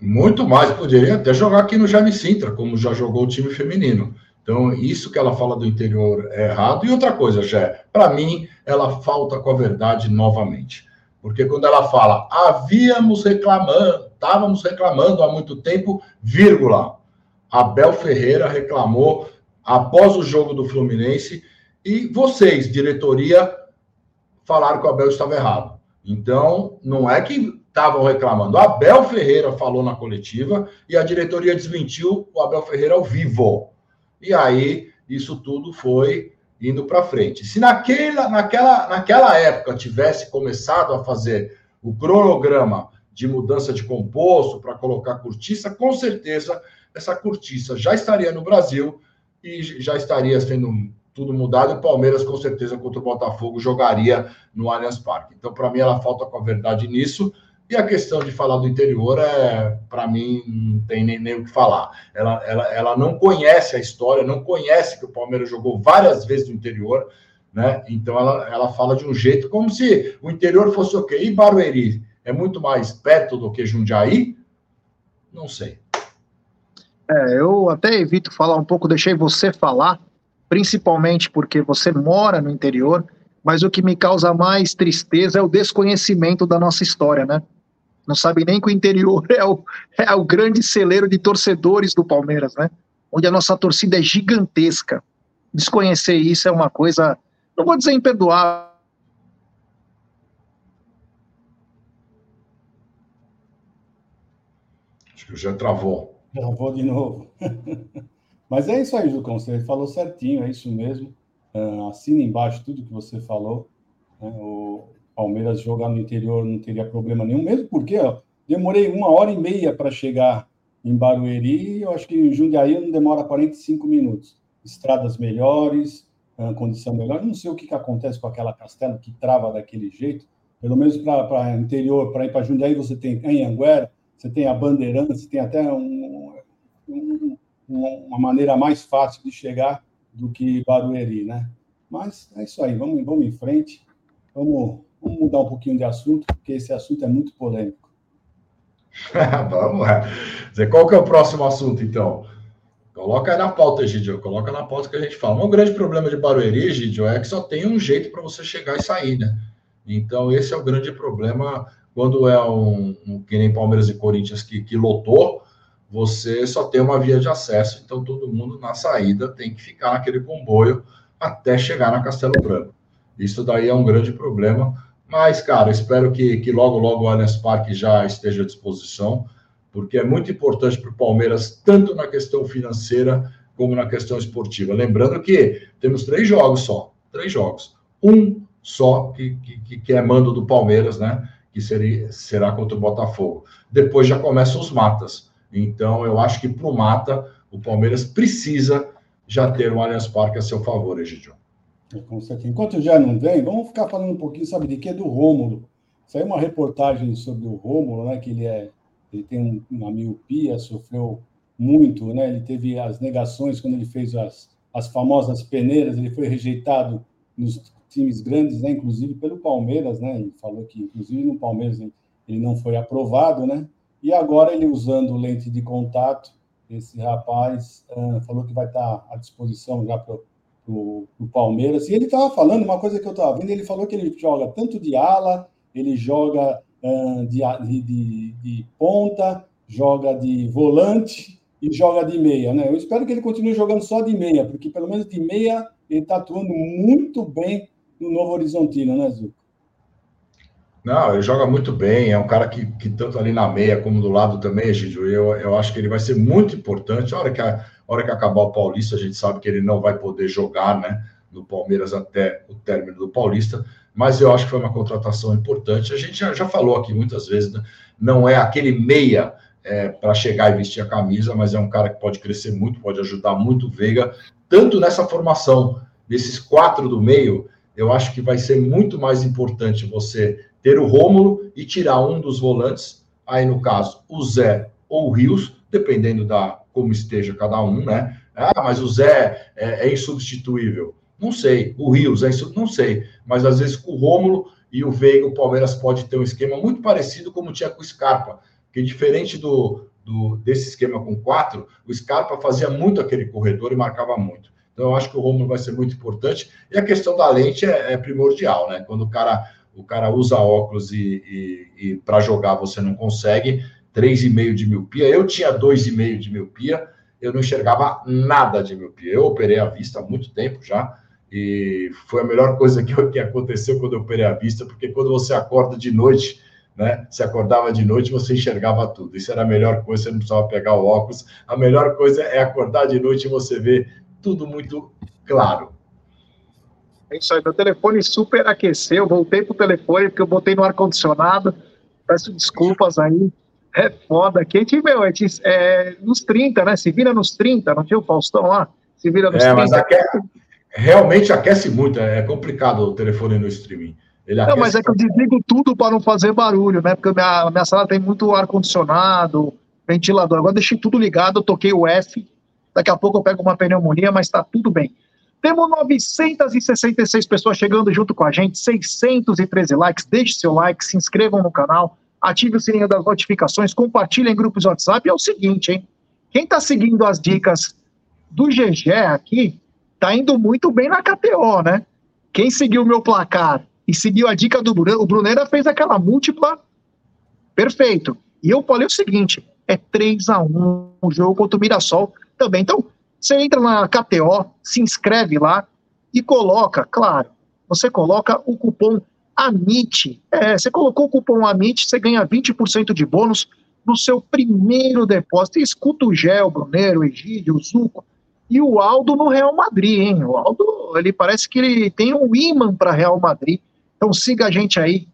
Muito mais, poderia até jogar aqui no Jaime Sintra, como já jogou o time feminino. Então, isso que ela fala do interior é errado. E outra coisa, Jé, para mim, ela falta com a verdade novamente. Porque quando ela fala, havíamos reclamando, estávamos reclamando há muito tempo, vírgula, Abel Ferreira reclamou após o jogo do Fluminense e vocês, diretoria, falaram que o Abel estava errado. Então, não é que estavam reclamando. Abel Ferreira falou na coletiva e a diretoria desmentiu o Abel Ferreira ao vivo. E aí isso tudo foi indo para frente. Se naquela, naquela, naquela época tivesse começado a fazer o cronograma de mudança de composto para colocar cortiça, com certeza essa cortiça já estaria no Brasil e já estaria sendo tudo mudado. E o Palmeiras, com certeza, contra o Botafogo, jogaria no Allianz Parque. Então, para mim, ela falta com a verdade nisso. E a questão de falar do interior, é, para mim, não tem nem, nem o que falar. Ela, ela, ela não conhece a história, não conhece que o Palmeiras jogou várias vezes no interior, né? Então ela, ela fala de um jeito como se o interior fosse o quê? E Barueri é muito mais perto do que Jundiaí? Não sei. É, eu até evito falar um pouco, deixei você falar, principalmente porque você mora no interior, mas o que me causa mais tristeza é o desconhecimento da nossa história, né? não sabe nem que o interior é o, é o grande celeiro de torcedores do Palmeiras, né? Onde a nossa torcida é gigantesca. Desconhecer isso é uma coisa, não vou dizer imperdoável. Acho que já travou. Travou de novo. Mas é isso aí, Jucão, você falou certinho, é isso mesmo. Uh, assina embaixo tudo que você falou. Né? O, Palmeiras jogar no interior não teria problema nenhum, mesmo porque ó, demorei uma hora e meia para chegar em Barueri, eu acho que em Jundiaí não demora 45 minutos. Estradas melhores, condição melhor. não sei o que, que acontece com aquela castela que trava daquele jeito. Pelo menos para interior, para ir para Jundiaí, você tem em Anguera, você tem a Bandeirante, você tem até um, um, uma maneira mais fácil de chegar do que Barueri, né? Mas é isso aí, vamos, vamos em frente. Vamos Vamos mudar um pouquinho de assunto, porque esse assunto é muito polêmico. Vamos lá. Qual que é o próximo assunto, então? Coloca na pauta, Gidio. Coloca na pauta que a gente fala. Um grande problema de Barueri, Gidio, é que só tem um jeito para você chegar e sair, né? Então, esse é o grande problema quando é um, um que nem Palmeiras e Corinthians que, que lotou, você só tem uma via de acesso, então todo mundo na saída tem que ficar naquele comboio até chegar na Castelo Branco. Isso daí é um grande problema mas, cara, espero que, que logo, logo o Allianz Parque já esteja à disposição, porque é muito importante para o Palmeiras, tanto na questão financeira como na questão esportiva. Lembrando que temos três jogos só, três jogos. Um só que, que, que é mando do Palmeiras, né? Que seria, será contra o Botafogo. Depois já começam os matas. Então, eu acho que para o mata, o Palmeiras precisa já ter um Allianz Parque a seu favor, Egidio. Enquanto já não vem, vamos ficar falando um pouquinho, sabe de quê? Do Rômulo. Saiu uma reportagem sobre o Rômulo, né? Que ele é, ele tem uma miopia, sofreu muito, né? Ele teve as negações quando ele fez as, as famosas peneiras, ele foi rejeitado nos times grandes, né? Inclusive pelo Palmeiras, né? Ele falou que, inclusive no Palmeiras, ele não foi aprovado, né? E agora ele usando lente de contato, esse rapaz uh, falou que vai estar à disposição já para o Palmeiras. E ele estava falando uma coisa que eu estava vendo, ele falou que ele joga tanto de ala, ele joga uh, de, de, de, ponta, joga de volante e joga de meia, né? Eu espero que ele continue jogando só de meia, porque pelo menos de meia ele está atuando muito bem no Novo Horizontino, né, Zuco? Não, ele joga muito bem, é um cara que, que tanto ali na meia como do lado também, Gidio, eu, eu acho que ele vai ser muito importante. A hora, que a, a hora que acabar o Paulista, a gente sabe que ele não vai poder jogar, né, no Palmeiras até o término do Paulista, mas eu acho que foi uma contratação importante. A gente já, já falou aqui muitas vezes, né? não é aquele meia é, para chegar e vestir a camisa, mas é um cara que pode crescer muito, pode ajudar muito o Veiga, tanto nessa formação desses quatro do meio, eu acho que vai ser muito mais importante você ter o Rômulo e tirar um dos volantes, aí no caso o Zé ou o Rios, dependendo da como esteja cada um, né? Ah, mas o Zé é, é insubstituível. Não sei. O Rios é insubstituível? Não sei. Mas às vezes com o Rômulo e o Veiga, o Palmeiras pode ter um esquema muito parecido como tinha com o Scarpa, que diferente do, do desse esquema com quatro, o Scarpa fazia muito aquele corredor e marcava muito. Então eu acho que o Romulo vai ser muito importante. E a questão da lente é, é primordial, né? Quando o cara o cara usa óculos e, e, e para jogar você não consegue, 3,5 de miopia. Eu tinha 2,5 de miopia, eu não enxergava nada de miopia. Eu operei a vista há muito tempo já, e foi a melhor coisa que, que aconteceu quando eu operei a vista, porque quando você acorda de noite, né? Se acordava de noite, você enxergava tudo. Isso era a melhor coisa, você não precisava pegar o óculos. A melhor coisa é acordar de noite e você ver tudo muito claro. É isso aí, meu telefone superaqueceu, voltei pro telefone porque eu botei no ar-condicionado. Peço desculpas aí. É foda. Quem meu, é, é, nos 30, né? Se vira nos 30, não tinha o Faustão lá? Se vira nos é, 30. Mas aquece, realmente aquece muito, é complicado o telefone no streaming. Ele não, mas é que eu desligo tudo para não fazer barulho, né? Porque minha, minha sala tem muito ar-condicionado, ventilador. Agora deixei tudo ligado, eu toquei o F. Daqui a pouco eu pego uma pneumonia, mas está tudo bem. Temos 966 pessoas chegando junto com a gente, 613 likes. Deixe seu like, se inscrevam no canal, ative o sininho das notificações, compartilhem em grupos de WhatsApp. É o seguinte, hein? Quem está seguindo as dicas do GG aqui, tá indo muito bem na KTO, né? Quem seguiu o meu placar e seguiu a dica do Bruno, o Brunera fez aquela múltipla perfeito. E eu falei o seguinte: é 3 a 1 o jogo contra o Mirassol também. Então, você entra na KTO, se inscreve lá e coloca, claro, você coloca o cupom AMIT. É, você colocou o cupom AMIT, você ganha 20% de bônus no seu primeiro depósito. E escuta o Gel, o Bruneiro, o Egídio, o Zuco e o Aldo no Real Madrid, hein? O Aldo, ele parece que ele tem um imã para Real Madrid. Então siga a gente aí.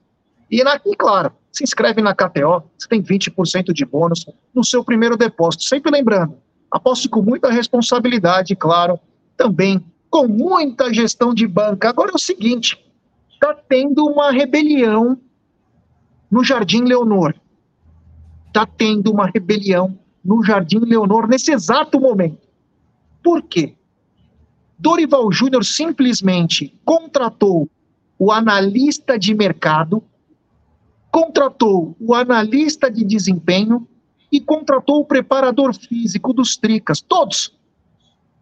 E, na, e claro, se inscreve na KTO, você tem 20% de bônus no seu primeiro depósito. Sempre lembrando, aposte com muita responsabilidade, claro, também com muita gestão de banca. Agora é o seguinte, está tendo uma rebelião no Jardim Leonor. Está tendo uma rebelião no Jardim Leonor nesse exato momento. Por quê? Dorival Júnior simplesmente contratou o analista de mercado, contratou o analista de desempenho e contratou o preparador físico dos Tricas, todos.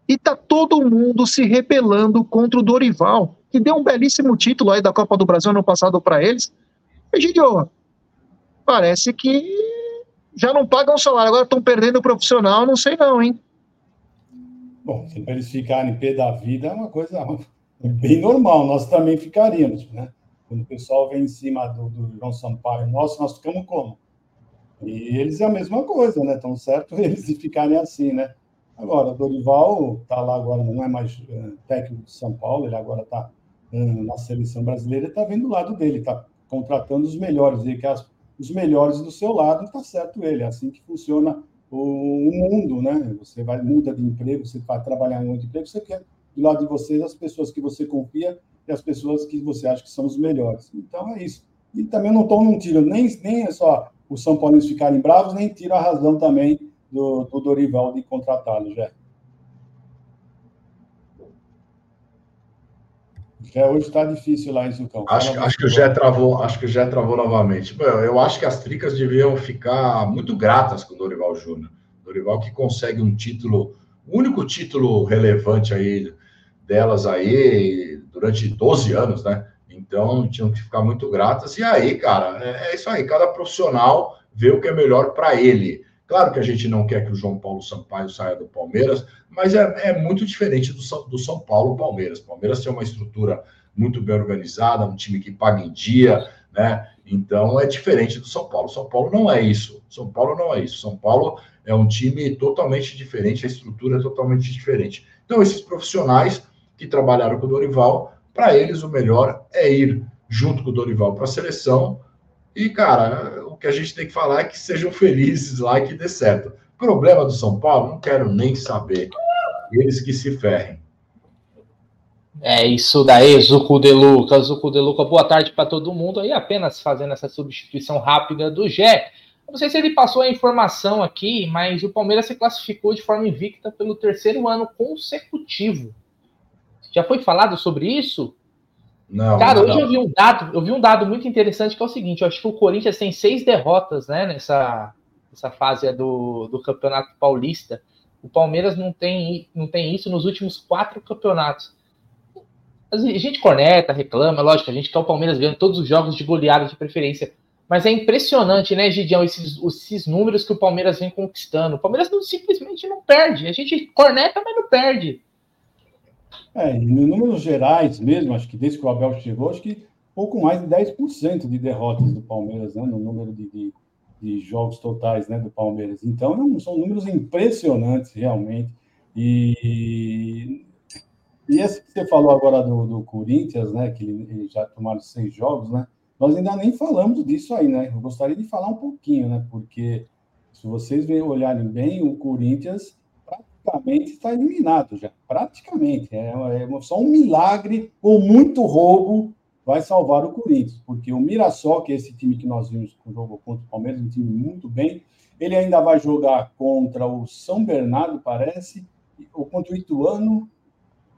E está todo mundo se rebelando contra o Dorival, que deu um belíssimo título aí da Copa do Brasil ano passado para eles. Egidio, parece que já não pagam salário, agora estão perdendo o profissional, não sei não, hein? Bom, se eles ficarem pé da vida é uma coisa bem normal, nós também ficaríamos, né? Quando o pessoal vem em cima do, do João Sampaio, nossa, nós ficamos como? E eles é a mesma coisa, né? Tão certo eles ficarem assim, né? Agora, o Dorival está lá agora, não é mais é, técnico de São Paulo, ele agora está é, na seleção brasileira, está vendo do lado dele, está contratando os melhores, e que as, os melhores do seu lado, está certo ele, é assim que funciona o, o, mundo, né? Você vai muda de emprego, você vai trabalhar em outro emprego, você quer do lado de vocês as pessoas que você confia e as pessoas que você acha que são os melhores. Então é isso. E também não estou num tiro, nem, nem é só os São Paulinos ficarem bravos, nem tira a razão também do, do Dorival de contratá-lo, já. Já hoje está difícil lá em Zucão. Acho, acho que o Jé travou, acho que o Jé travou novamente. Eu acho que as tricas deviam ficar muito gratas com o Dorival Júnior. Dorival que consegue um título, o único título relevante aí delas aí durante 12 anos, né? Então, tinham que ficar muito gratas. E aí, cara, é, é isso aí. Cada profissional vê o que é melhor para ele. Claro que a gente não quer que o João Paulo Sampaio saia do Palmeiras, mas é, é muito diferente do, do São Paulo Palmeiras. Palmeiras tem uma estrutura muito bem organizada, um time que paga em dia, né? Então é diferente do São Paulo. São Paulo não é isso. São Paulo não é isso. São Paulo é um time totalmente diferente, a estrutura é totalmente diferente. Então, esses profissionais que trabalharam com o Dorival, para eles o melhor é ir junto com o Dorival para a seleção. E, cara, o que a gente tem que falar é que sejam felizes lá e que dê certo. Problema do São Paulo, não quero nem saber. Eles que se ferrem. É isso daí, Zuco de Luca. Zuco de Luca, boa tarde para todo mundo. Aí apenas fazendo essa substituição rápida do Gé. Não sei se ele passou a informação aqui, mas o Palmeiras se classificou de forma invicta pelo terceiro ano consecutivo. Já foi falado sobre isso? Não. Cara, não. hoje eu vi um dado, eu vi um dado muito interessante que é o seguinte: eu acho que o Corinthians tem seis derrotas, né, nessa, nessa fase do, do Campeonato Paulista. O Palmeiras não tem, não tem isso nos últimos quatro campeonatos. A gente corneta, reclama, lógico, a gente quer o Palmeiras ganhando todos os jogos de goleada de preferência. Mas é impressionante, né, Gidião, esses, esses números que o Palmeiras vem conquistando. O Palmeiras não, simplesmente não perde. A gente corneta, mas não perde. É, em números gerais mesmo, acho que desde que o Abel chegou, acho que pouco mais de 10% de derrotas do Palmeiras, né, no número de, de, de, jogos totais né, do Palmeiras. Então, são números impressionantes, realmente. E, e esse que você falou agora do, do Corinthians, né, que ele já tomaram seis jogos, né? Nós ainda nem falamos disso aí, né? Eu gostaria de falar um pouquinho, né? Porque se vocês olharem bem, o Corinthians praticamente está eliminado já. Praticamente. É, é só um milagre ou muito roubo vai salvar o Corinthians. Porque o Mirassol, que é esse time que nós vimos que jogou contra o Palmeiras, um time muito bem, ele ainda vai jogar contra o São Bernardo, parece, ou contra o Ituano.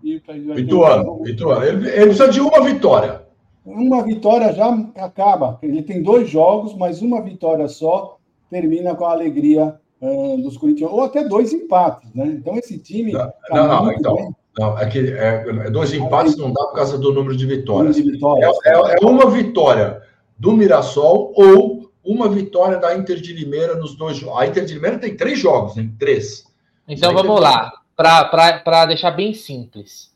E, Ituano, Ituano. Ele, ele precisa de uma vitória uma vitória já acaba. Ele tem dois jogos, mas uma vitória só termina com a alegria uh, dos corintianos, ou até dois empates, né? Então esse time. Não, tá não, não então. Não, é que é, dois empates não dá por causa do número de vitórias. De vitórias. É, é, é, uma vitória do Mirassol ou uma vitória da Inter de Limeira nos dois jogos. A Inter de Limeira tem três jogos, tem três. Então vamos lá, para deixar bem simples.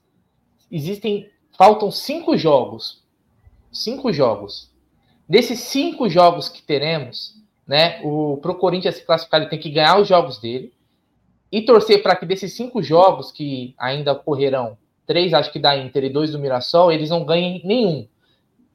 Existem, faltam cinco jogos cinco jogos. Desses cinco jogos que teremos, né, o pro Corinthians se classificar, ele tem que ganhar os jogos dele e torcer para que desses cinco jogos que ainda ocorrerão, três acho que da Inter e dois do Mirassol, eles não ganhem nenhum.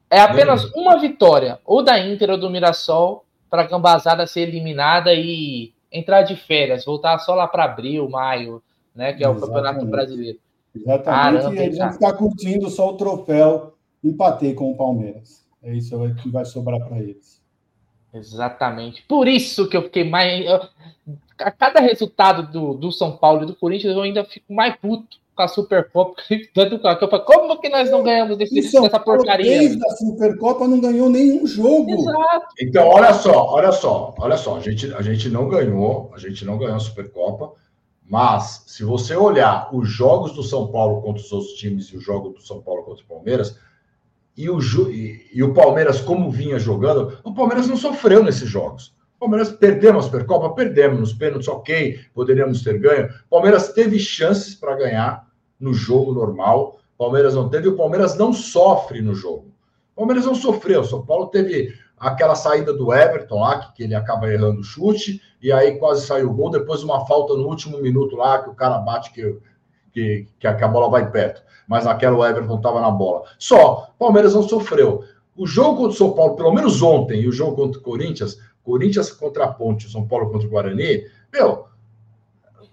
É apenas uma vitória, ou da Inter ou do Mirassol, para a Gambazada ser eliminada e entrar de férias, voltar só lá para abril, maio, né, que é o Exatamente. Campeonato Brasileiro. Exatamente, Caramba, e a gente ficar curtindo só o troféu empatei com o Palmeiras. É isso que vai sobrar para eles. Exatamente. Por isso que eu fiquei mais. A cada resultado do, do São Paulo e do Corinthians, eu ainda fico mais puto com a Supercopa. Tanto com a Copa. Como que nós não ganhamos desse, dessa porcaria? Desde a Supercopa não ganhou nenhum jogo. Exato. Então, olha só, olha só, olha só. A gente, a gente não ganhou, a gente não ganhou a Supercopa. Mas, se você olhar os jogos do São Paulo contra os outros times e o jogo do São Paulo contra o Palmeiras, e o, e, e o Palmeiras, como vinha jogando, o Palmeiras não sofreu nesses jogos. O Palmeiras perdemos a Supercopa, perdemos nos pênaltis, ok, poderíamos ter ganho. O Palmeiras teve chances para ganhar no jogo normal. O Palmeiras não teve, o Palmeiras não sofre no jogo. O Palmeiras não sofreu. O São Paulo teve aquela saída do Everton lá, que, que ele acaba errando o chute, e aí quase saiu o gol, depois uma falta no último minuto lá, que o cara bate que, que, que a bola vai perto mas naquela o Everton estava na bola. Só, o Palmeiras não sofreu. O jogo contra o São Paulo, pelo menos ontem, e o jogo contra o Corinthians, Corinthians contra a Ponte, São Paulo contra o Guarani, meu,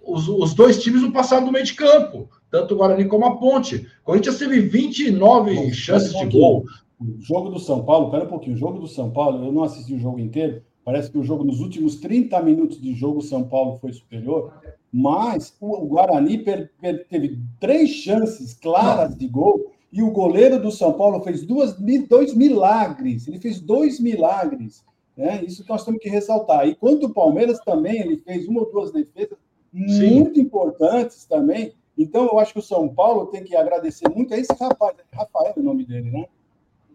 os, os dois times não passaram do meio de campo, tanto o Guarani como a Ponte. O Corinthians teve 29 Bom, chances um de gol. O jogo do São Paulo, pera um pouquinho, o jogo do São Paulo, eu não assisti o jogo inteiro, parece que o jogo, nos últimos 30 minutos de jogo, São Paulo foi superior mas o Guarani per, per, teve três chances claras de gol e o goleiro do São Paulo fez duas, dois milagres. Ele fez dois milagres. Né? Isso que nós temos que ressaltar. E quanto o Palmeiras também, ele fez uma ou duas defesas Sim. muito importantes também. Então, eu acho que o São Paulo tem que agradecer muito a esse rapaz. Rafael é o nome dele, né?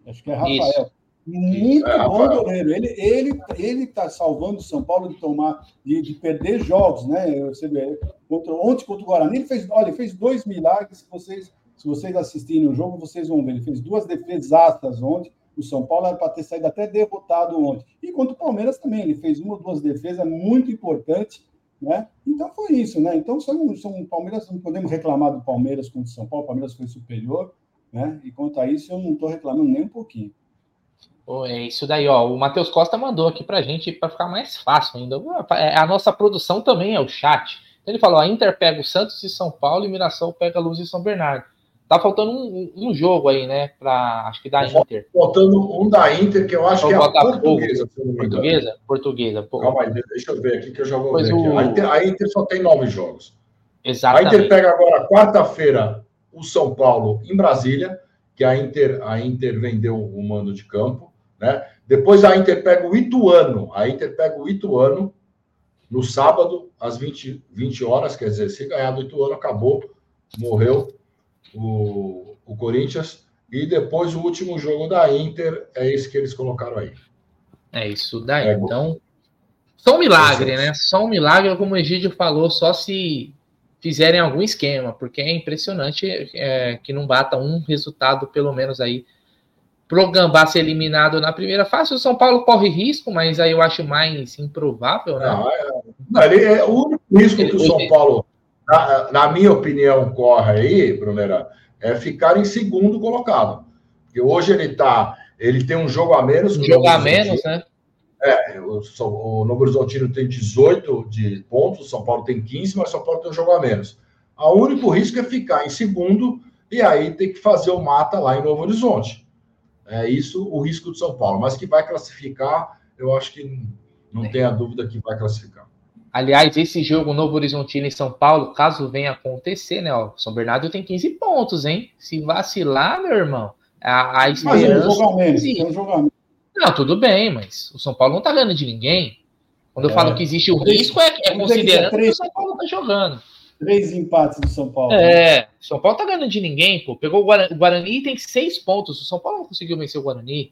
Acho que é Rafael. Isso. Muito é, bom Rafael. goleiro. Ele ele ele está salvando o São Paulo de tomar de, de, perder jogos, né? Você vê, contra, ontem contra o Guarani ele fez, olha, ele fez dois milagres. Se vocês se vocês assistirem o jogo, vocês vão ver. Ele fez duas defesas ontem. O São Paulo era para ter saído até derrotado ontem. E contra o Palmeiras também, ele fez uma ou duas defesas muito importantes, né? Então foi isso, né? Então são, são Palmeiras, não podemos reclamar do Palmeiras contra o São Paulo, o Palmeiras foi superior, né? E quanto a isso, eu não estou reclamando nem um pouquinho. É isso daí, ó. O Matheus Costa mandou aqui pra gente para ficar mais fácil ainda. É, a nossa produção também é o chat. Então ele falou: a Inter pega o Santos e São Paulo e Mirassol pega a Luz e São Bernardo. Tá faltando um, um, jogo aí, né? Pra, acho que da Inter. Faltando um da Inter, que eu acho que é a portuguesa. Portuguesa? Portuguesa. Calma aí, deixa eu ver aqui que eu já vou pois ver o... a, Inter, a, Inter, só tem nove jogos. Exatamente. A Inter pega agora, quarta-feira, o São Paulo em Brasília, que a Inter, a Inter vendeu o mando de campo, né? Depois a Inter pega o Ituano. A Inter pega o Ituano no sábado, às 20, 20 horas. Quer dizer, se ganhar do Ituano, acabou, morreu o, o Corinthians. E depois o último jogo da Inter é esse que eles colocaram aí. É isso daí. É, então, só um milagre, né? Só um milagre, como o Egídio falou, só se fizerem algum esquema, porque é impressionante é, que não bata um resultado, pelo menos aí, pro Gambá ser eliminado na primeira fase. O São Paulo corre risco, mas aí eu acho mais improvável, né? Não, é, não, ele é o único risco que o São Paulo na, na minha opinião, corre aí, Brunera, é ficar em segundo colocado. Porque hoje ele tá, ele tem um jogo a menos. Um jogo a menos, né? É, o, o Novo Horizontino tem 18 de pontos, o São Paulo tem 15, mas o São Paulo tem um jogo a menos. O único risco é ficar em segundo e aí tem que fazer o mata lá em Novo Horizonte. É isso o risco do São Paulo. Mas que vai classificar, eu acho que não é. tenha dúvida que vai classificar. Aliás, esse jogo Novo Horizontino em São Paulo, caso venha acontecer, né? Ó, São Bernardo tem 15 pontos, hein? Se vacilar, meu irmão, a, a esperança. Mas é um menos, é um Não, tudo bem, mas o São Paulo não tá ganhando de ninguém. Quando é. eu falo que existe o risco, é, é considerando que, que o São Paulo tá jogando. Três empates do São Paulo. É, o São Paulo tá ganhando de ninguém, pô. Pegou o Guarani, o Guarani tem seis pontos. O São Paulo não conseguiu vencer o Guarani,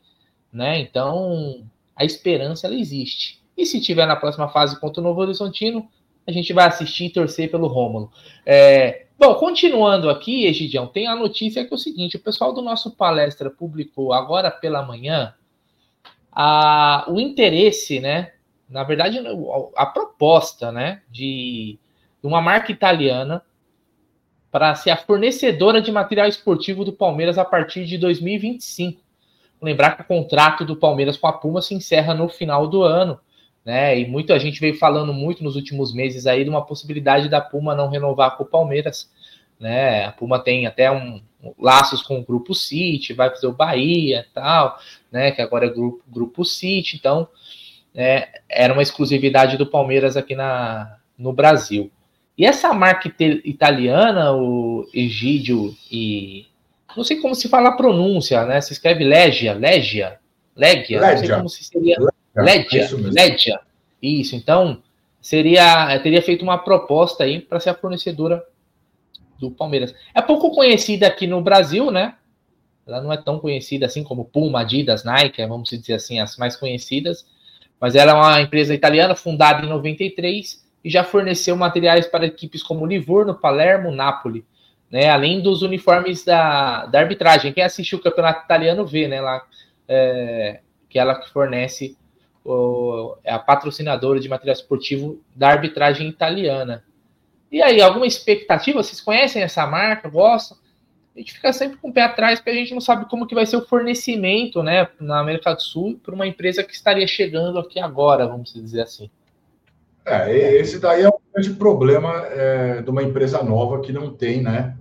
né? Então, a esperança ela existe. E se tiver na próxima fase contra o Novo Horizontino, a gente vai assistir e torcer pelo Rômulo. É, bom, continuando aqui, Egidião, tem a notícia que é o seguinte: o pessoal do nosso palestra publicou agora pela manhã a, o interesse, né? Na verdade, a proposta, né? De, de uma marca italiana para ser a fornecedora de material esportivo do Palmeiras a partir de 2025. Lembrar que o contrato do Palmeiras com a Puma se encerra no final do ano né? E muita gente veio falando muito nos últimos meses aí de uma possibilidade da Puma não renovar com o Palmeiras, né? A Puma tem até um, laços com o Grupo City, vai fazer o Bahia tal, né? Que agora é Grupo, Grupo City, então é, era uma exclusividade do Palmeiras aqui na, no Brasil. E essa marca italiana, o Egídio e. Não sei como se fala a pronúncia, né? Se escreve Legia, Legia, Legia, não sei como se seria. Ledia, isso Ledia. Isso, então seria teria feito uma proposta aí para ser a fornecedora do Palmeiras. É pouco conhecida aqui no Brasil, né? Ela não é tão conhecida assim como Puma, Adidas, Nike, vamos dizer assim, as mais conhecidas. Mas ela é uma empresa italiana fundada em 93 e já forneceu materiais para equipes como Livorno, Palermo, Napoli, né? Além dos uniformes da, da arbitragem. Quem assistiu o campeonato italiano vê, né? Lá, é, que ela fornece é a patrocinadora de material esportivo da arbitragem italiana. E aí, alguma expectativa? Vocês conhecem essa marca? Gostam? A gente fica sempre com o pé atrás, porque a gente não sabe como que vai ser o fornecimento, né, na América do Sul, para uma empresa que estaria chegando aqui agora, vamos dizer assim. É, esse daí é um grande problema é, de uma empresa nova que não tem, né,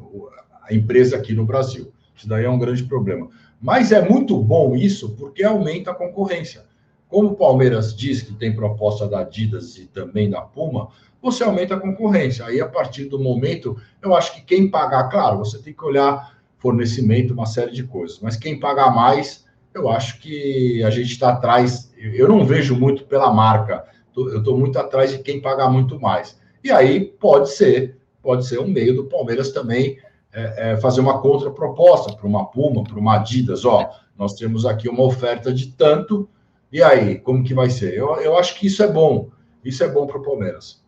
a empresa aqui no Brasil. Isso daí é um grande problema. Mas é muito bom isso, porque aumenta a concorrência. Como o Palmeiras diz que tem proposta da Adidas e também da Puma, você aumenta a concorrência. Aí, a partir do momento, eu acho que quem pagar, claro, você tem que olhar fornecimento, uma série de coisas, mas quem pagar mais, eu acho que a gente está atrás. Eu não vejo muito pela marca, eu estou muito atrás de quem pagar muito mais. E aí pode ser, pode ser um meio do Palmeiras também é, é, fazer uma contraproposta para uma Puma, para uma Adidas, ó Nós temos aqui uma oferta de tanto, e aí, como que vai ser? Eu, eu acho que isso é bom. Isso é bom para o Palmeiras.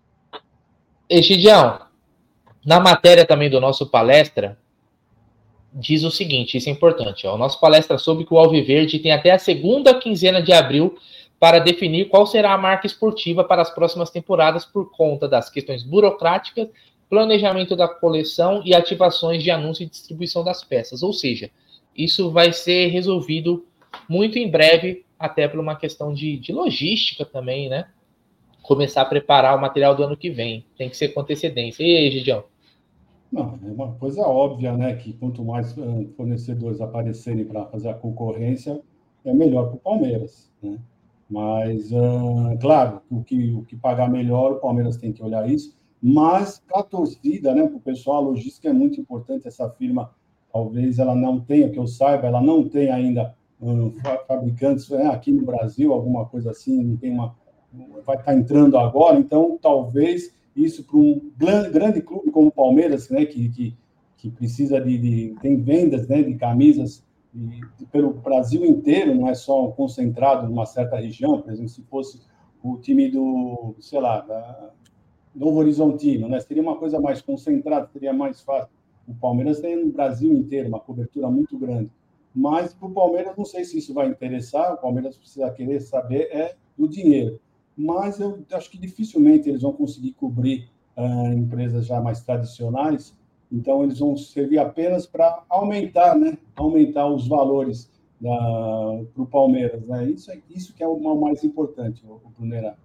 Egidião, na matéria também do nosso palestra, diz o seguinte: isso é importante. Ó, o nosso palestra soube que o Alviverde tem até a segunda quinzena de abril para definir qual será a marca esportiva para as próximas temporadas por conta das questões burocráticas, planejamento da coleção e ativações de anúncio e distribuição das peças. Ou seja, isso vai ser resolvido muito em breve, até por uma questão de, de logística também, né? Começar a preparar o material do ano que vem. Tem que ser com antecedência. E aí, Gidião? Não, é uma coisa óbvia, né? Que quanto mais uh, fornecedores aparecerem para fazer a concorrência, é melhor para o Palmeiras, né? Mas, uh, claro, o que, o que pagar melhor, o Palmeiras tem que olhar isso. Mas, a torcida, né, para o pessoal, a logística é muito importante. Essa firma, talvez ela não tenha, que eu saiba, ela não tem ainda um, fabricantes né, aqui no Brasil, alguma coisa assim, não tem uma. Vai estar tá entrando agora, então talvez isso para um grande clube como o Palmeiras, né, que, que, que precisa de, de, tem vendas né, de camisas de, pelo Brasil inteiro, não é só concentrado numa certa região, por exemplo, se fosse o time do, sei lá, da Novo Horizontino, né, seria uma coisa mais concentrada, seria mais fácil. O Palmeiras tem no Brasil inteiro uma cobertura muito grande. Mas para o Palmeiras, não sei se isso vai interessar, o Palmeiras precisa querer saber é do dinheiro mas eu acho que dificilmente eles vão conseguir cobrir uh, empresas já mais tradicionais, então eles vão servir apenas para aumentar, né? Aumentar os valores para o Palmeiras, né? Isso, é, isso que é o mais importante, o, Brunerá.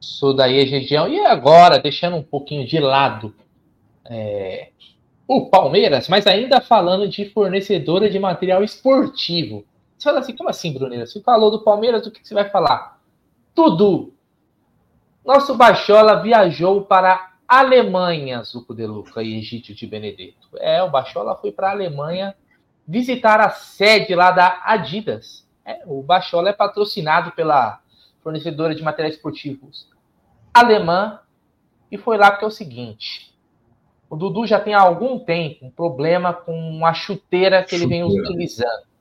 Isso daí região. E agora, deixando um pouquinho de lado é, o Palmeiras, mas ainda falando de fornecedora de material esportivo. Você fala assim, como assim, Bruneira? Você falou do Palmeiras, o que você vai falar? Tudo. Nosso Bachola viajou para Alemanha, Zuco de Luca e Egídio de Benedetto. É, o Bachola foi para a Alemanha visitar a sede lá da Adidas. É, o Bachola é patrocinado pela fornecedora de materiais esportivos alemã e foi lá porque é o seguinte. O Dudu já tem há algum tempo um problema com a chuteira que ele vem utilizando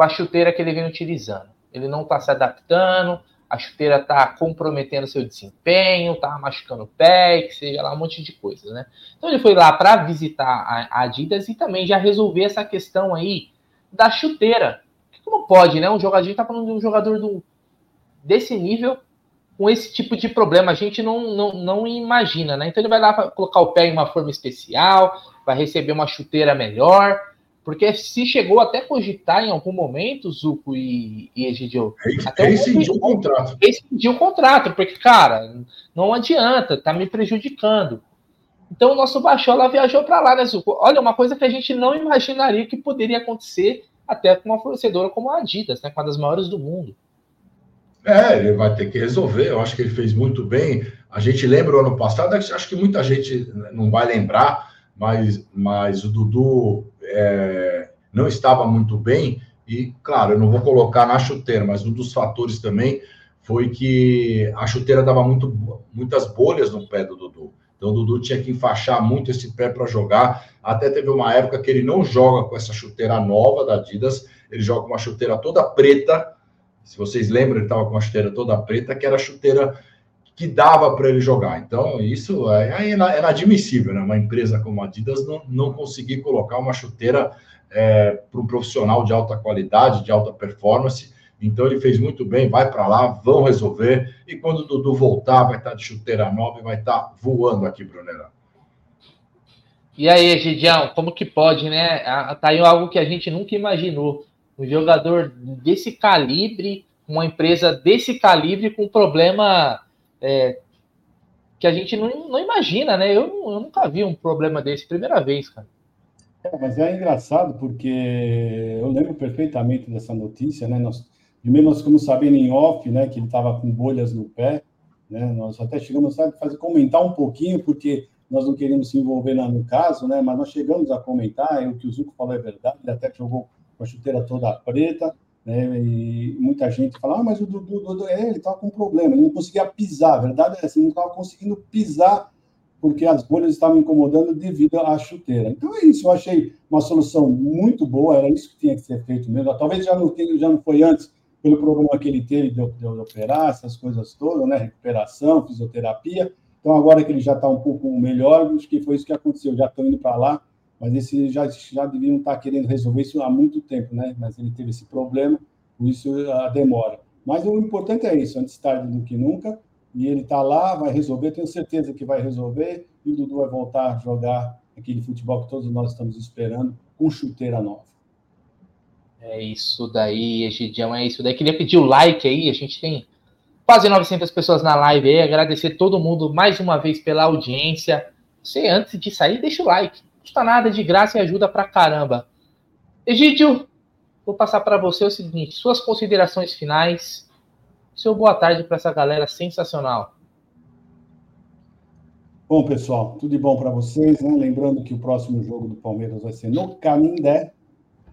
com a chuteira que ele vem utilizando. Ele não está se adaptando, a chuteira está comprometendo seu desempenho, está machucando o pé, que seja lá um monte de coisas, né? Então ele foi lá para visitar a Adidas e também já resolver essa questão aí da chuteira. Como pode, né? Um jogador, tá falando de um jogador do, desse nível com esse tipo de problema, a gente não, não, não imagina, né? Então ele vai lá colocar o pé em uma forma especial, vai receber uma chuteira melhor, porque se chegou até a cogitar em algum momento, Zuco e, e Egidio. Até rescindiu o contrato. Rescindiu o contrato, porque, cara, não adianta, tá me prejudicando. Então o nosso Baixola viajou para lá, né, Zuco? Olha, uma coisa que a gente não imaginaria que poderia acontecer até com uma fornecedora como a Adidas, né? Com uma das maiores do mundo. É, ele vai ter que resolver. Eu acho que ele fez muito bem. A gente lembra o ano passado, acho que muita gente não vai lembrar, mas, mas o Dudu é, não estava muito bem, e claro, eu não vou colocar na chuteira, mas um dos fatores também foi que a chuteira dava muito, muitas bolhas no pé do Dudu. Então o Dudu tinha que enfaixar muito esse pé para jogar. Até teve uma época que ele não joga com essa chuteira nova da Adidas, ele joga com uma chuteira toda preta. Se vocês lembram, ele estava com uma chuteira toda preta, que era a chuteira que dava para ele jogar. Então, isso é, é, inadmissível, né? Uma empresa como a Adidas não, não conseguir colocar uma chuteira é, para um profissional de alta qualidade, de alta performance. Então, ele fez muito bem, vai para lá, vão resolver. E quando o Dudu voltar, vai estar tá de chuteira nova e vai estar tá voando aqui, Brunera. E aí, Gidião, como que pode, né? Tá aí algo que a gente nunca imaginou. Um jogador desse calibre, uma empresa desse calibre com problema é, que a gente não, não imagina, né? Eu, eu, nunca vi um problema desse, primeira vez, cara. É, mas é engraçado porque eu lembro perfeitamente dessa notícia, né? Nós, primeiro nós ficamos sabendo em off, né, que ele estava com bolhas no pé, né? Nós até chegamos a fazer comentar um pouquinho porque nós não queríamos se envolver no caso, né? Mas nós chegamos a comentar, o que o Zuco falou é verdade, ele até jogou com a chuteira toda preta, né? E muita gente fala, ah, mas o Dudu, Dudu é, ele estava com problema, ele não conseguia pisar. A verdade é ele não estava conseguindo pisar porque as bolhas estavam incomodando devido à chuteira. Então é isso, eu achei uma solução muito boa, era isso que tinha que ser feito mesmo. Talvez já não, já não foi antes, pelo problema que ele teve de, de, de operar, essas coisas todas, né? Recuperação, fisioterapia. Então, agora que ele já está um pouco melhor, acho que foi isso que aconteceu. Já estão indo para lá, mas esse já, já deviam estar querendo resolver isso há muito tempo, né? Mas ele teve esse problema, por isso a demora. Mas o importante é isso, antes tarde do que nunca e ele está lá, vai resolver, tenho certeza que vai resolver, e o Dudu vai voltar a jogar aquele futebol que todos nós estamos esperando, com chuteira nova. É isso daí, Egidião, é isso daí. Queria pedir o like aí, a gente tem quase 900 pessoas na live aí, agradecer todo mundo mais uma vez pela audiência. Você, antes de sair, deixa o like, custa nada, de graça e ajuda pra caramba. Egídio, vou passar para você o seguinte, suas considerações finais seu boa tarde para essa galera sensacional. Bom, pessoal, tudo de bom para vocês, né? Lembrando que o próximo jogo do Palmeiras vai ser no Canindé,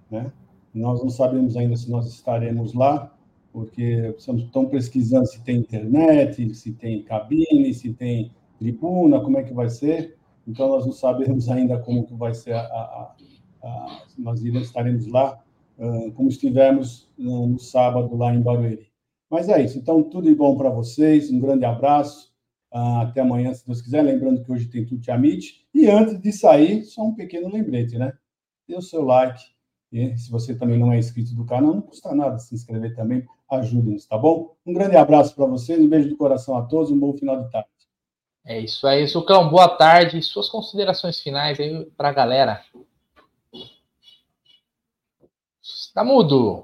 né? Nós não sabemos ainda se nós estaremos lá, porque estão pesquisando se tem internet, se tem cabine, se tem tribuna, como é que vai ser. Então, nós não sabemos ainda como que vai ser a... a, a nós iremos, estaremos lá, uh, como estivemos uh, no sábado lá em Barueri. Mas é isso. Então, tudo de bom para vocês. Um grande abraço. Uh, até amanhã, se Deus quiser. Lembrando que hoje tem Tuti Amit. E antes de sair, só um pequeno lembrete, né? Dê o seu like. E se você também não é inscrito do canal, não custa nada se inscrever também. Ajude-nos, tá bom? Um grande abraço para vocês. Um beijo do coração a todos. Um bom final de tarde. É isso aí, Sucão. Boa tarde. Suas considerações finais aí para a galera. Está mudo.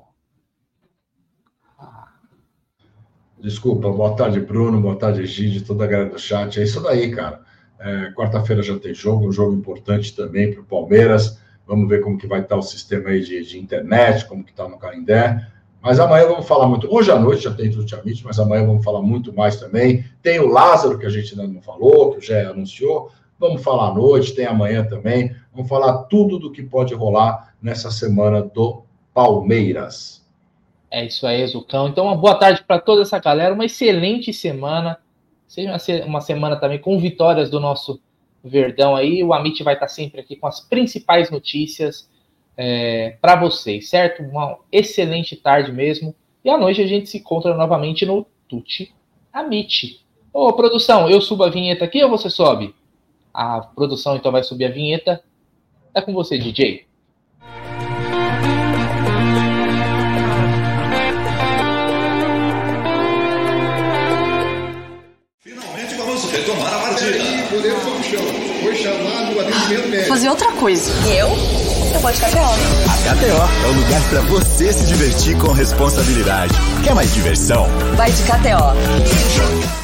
Desculpa, boa tarde, Bruno, boa tarde, Egide, toda a galera do chat. É isso daí, cara. É, Quarta-feira já tem jogo, um jogo importante também para o Palmeiras. Vamos ver como que vai estar o sistema aí de, de internet, como que está no Carindé. Mas amanhã vamos falar muito. Hoje à noite já tem Tutiamite, mas amanhã vamos falar muito mais também. Tem o Lázaro, que a gente ainda não falou, que já anunciou. Vamos falar à noite, tem amanhã também. Vamos falar tudo do que pode rolar nessa semana do Palmeiras. É isso aí, Zucão. Então, uma boa tarde para toda essa galera, uma excelente semana. Seja uma semana também com vitórias do nosso Verdão aí. O Amit vai estar sempre aqui com as principais notícias é, para vocês, certo? Uma excelente tarde mesmo. E à noite a gente se encontra novamente no Tuti Amit. Ô, produção, eu subo a vinheta aqui ou você sobe? A produção então vai subir a vinheta. É com você, DJ. retomar a partida. O goleiro foi no chão. Foi chamado o atendimento médico. Fazer outra coisa. Eu? Eu vou de KTO. A KTO é o lugar para você se divertir com responsabilidade. Quer mais diversão? Vai de KTO.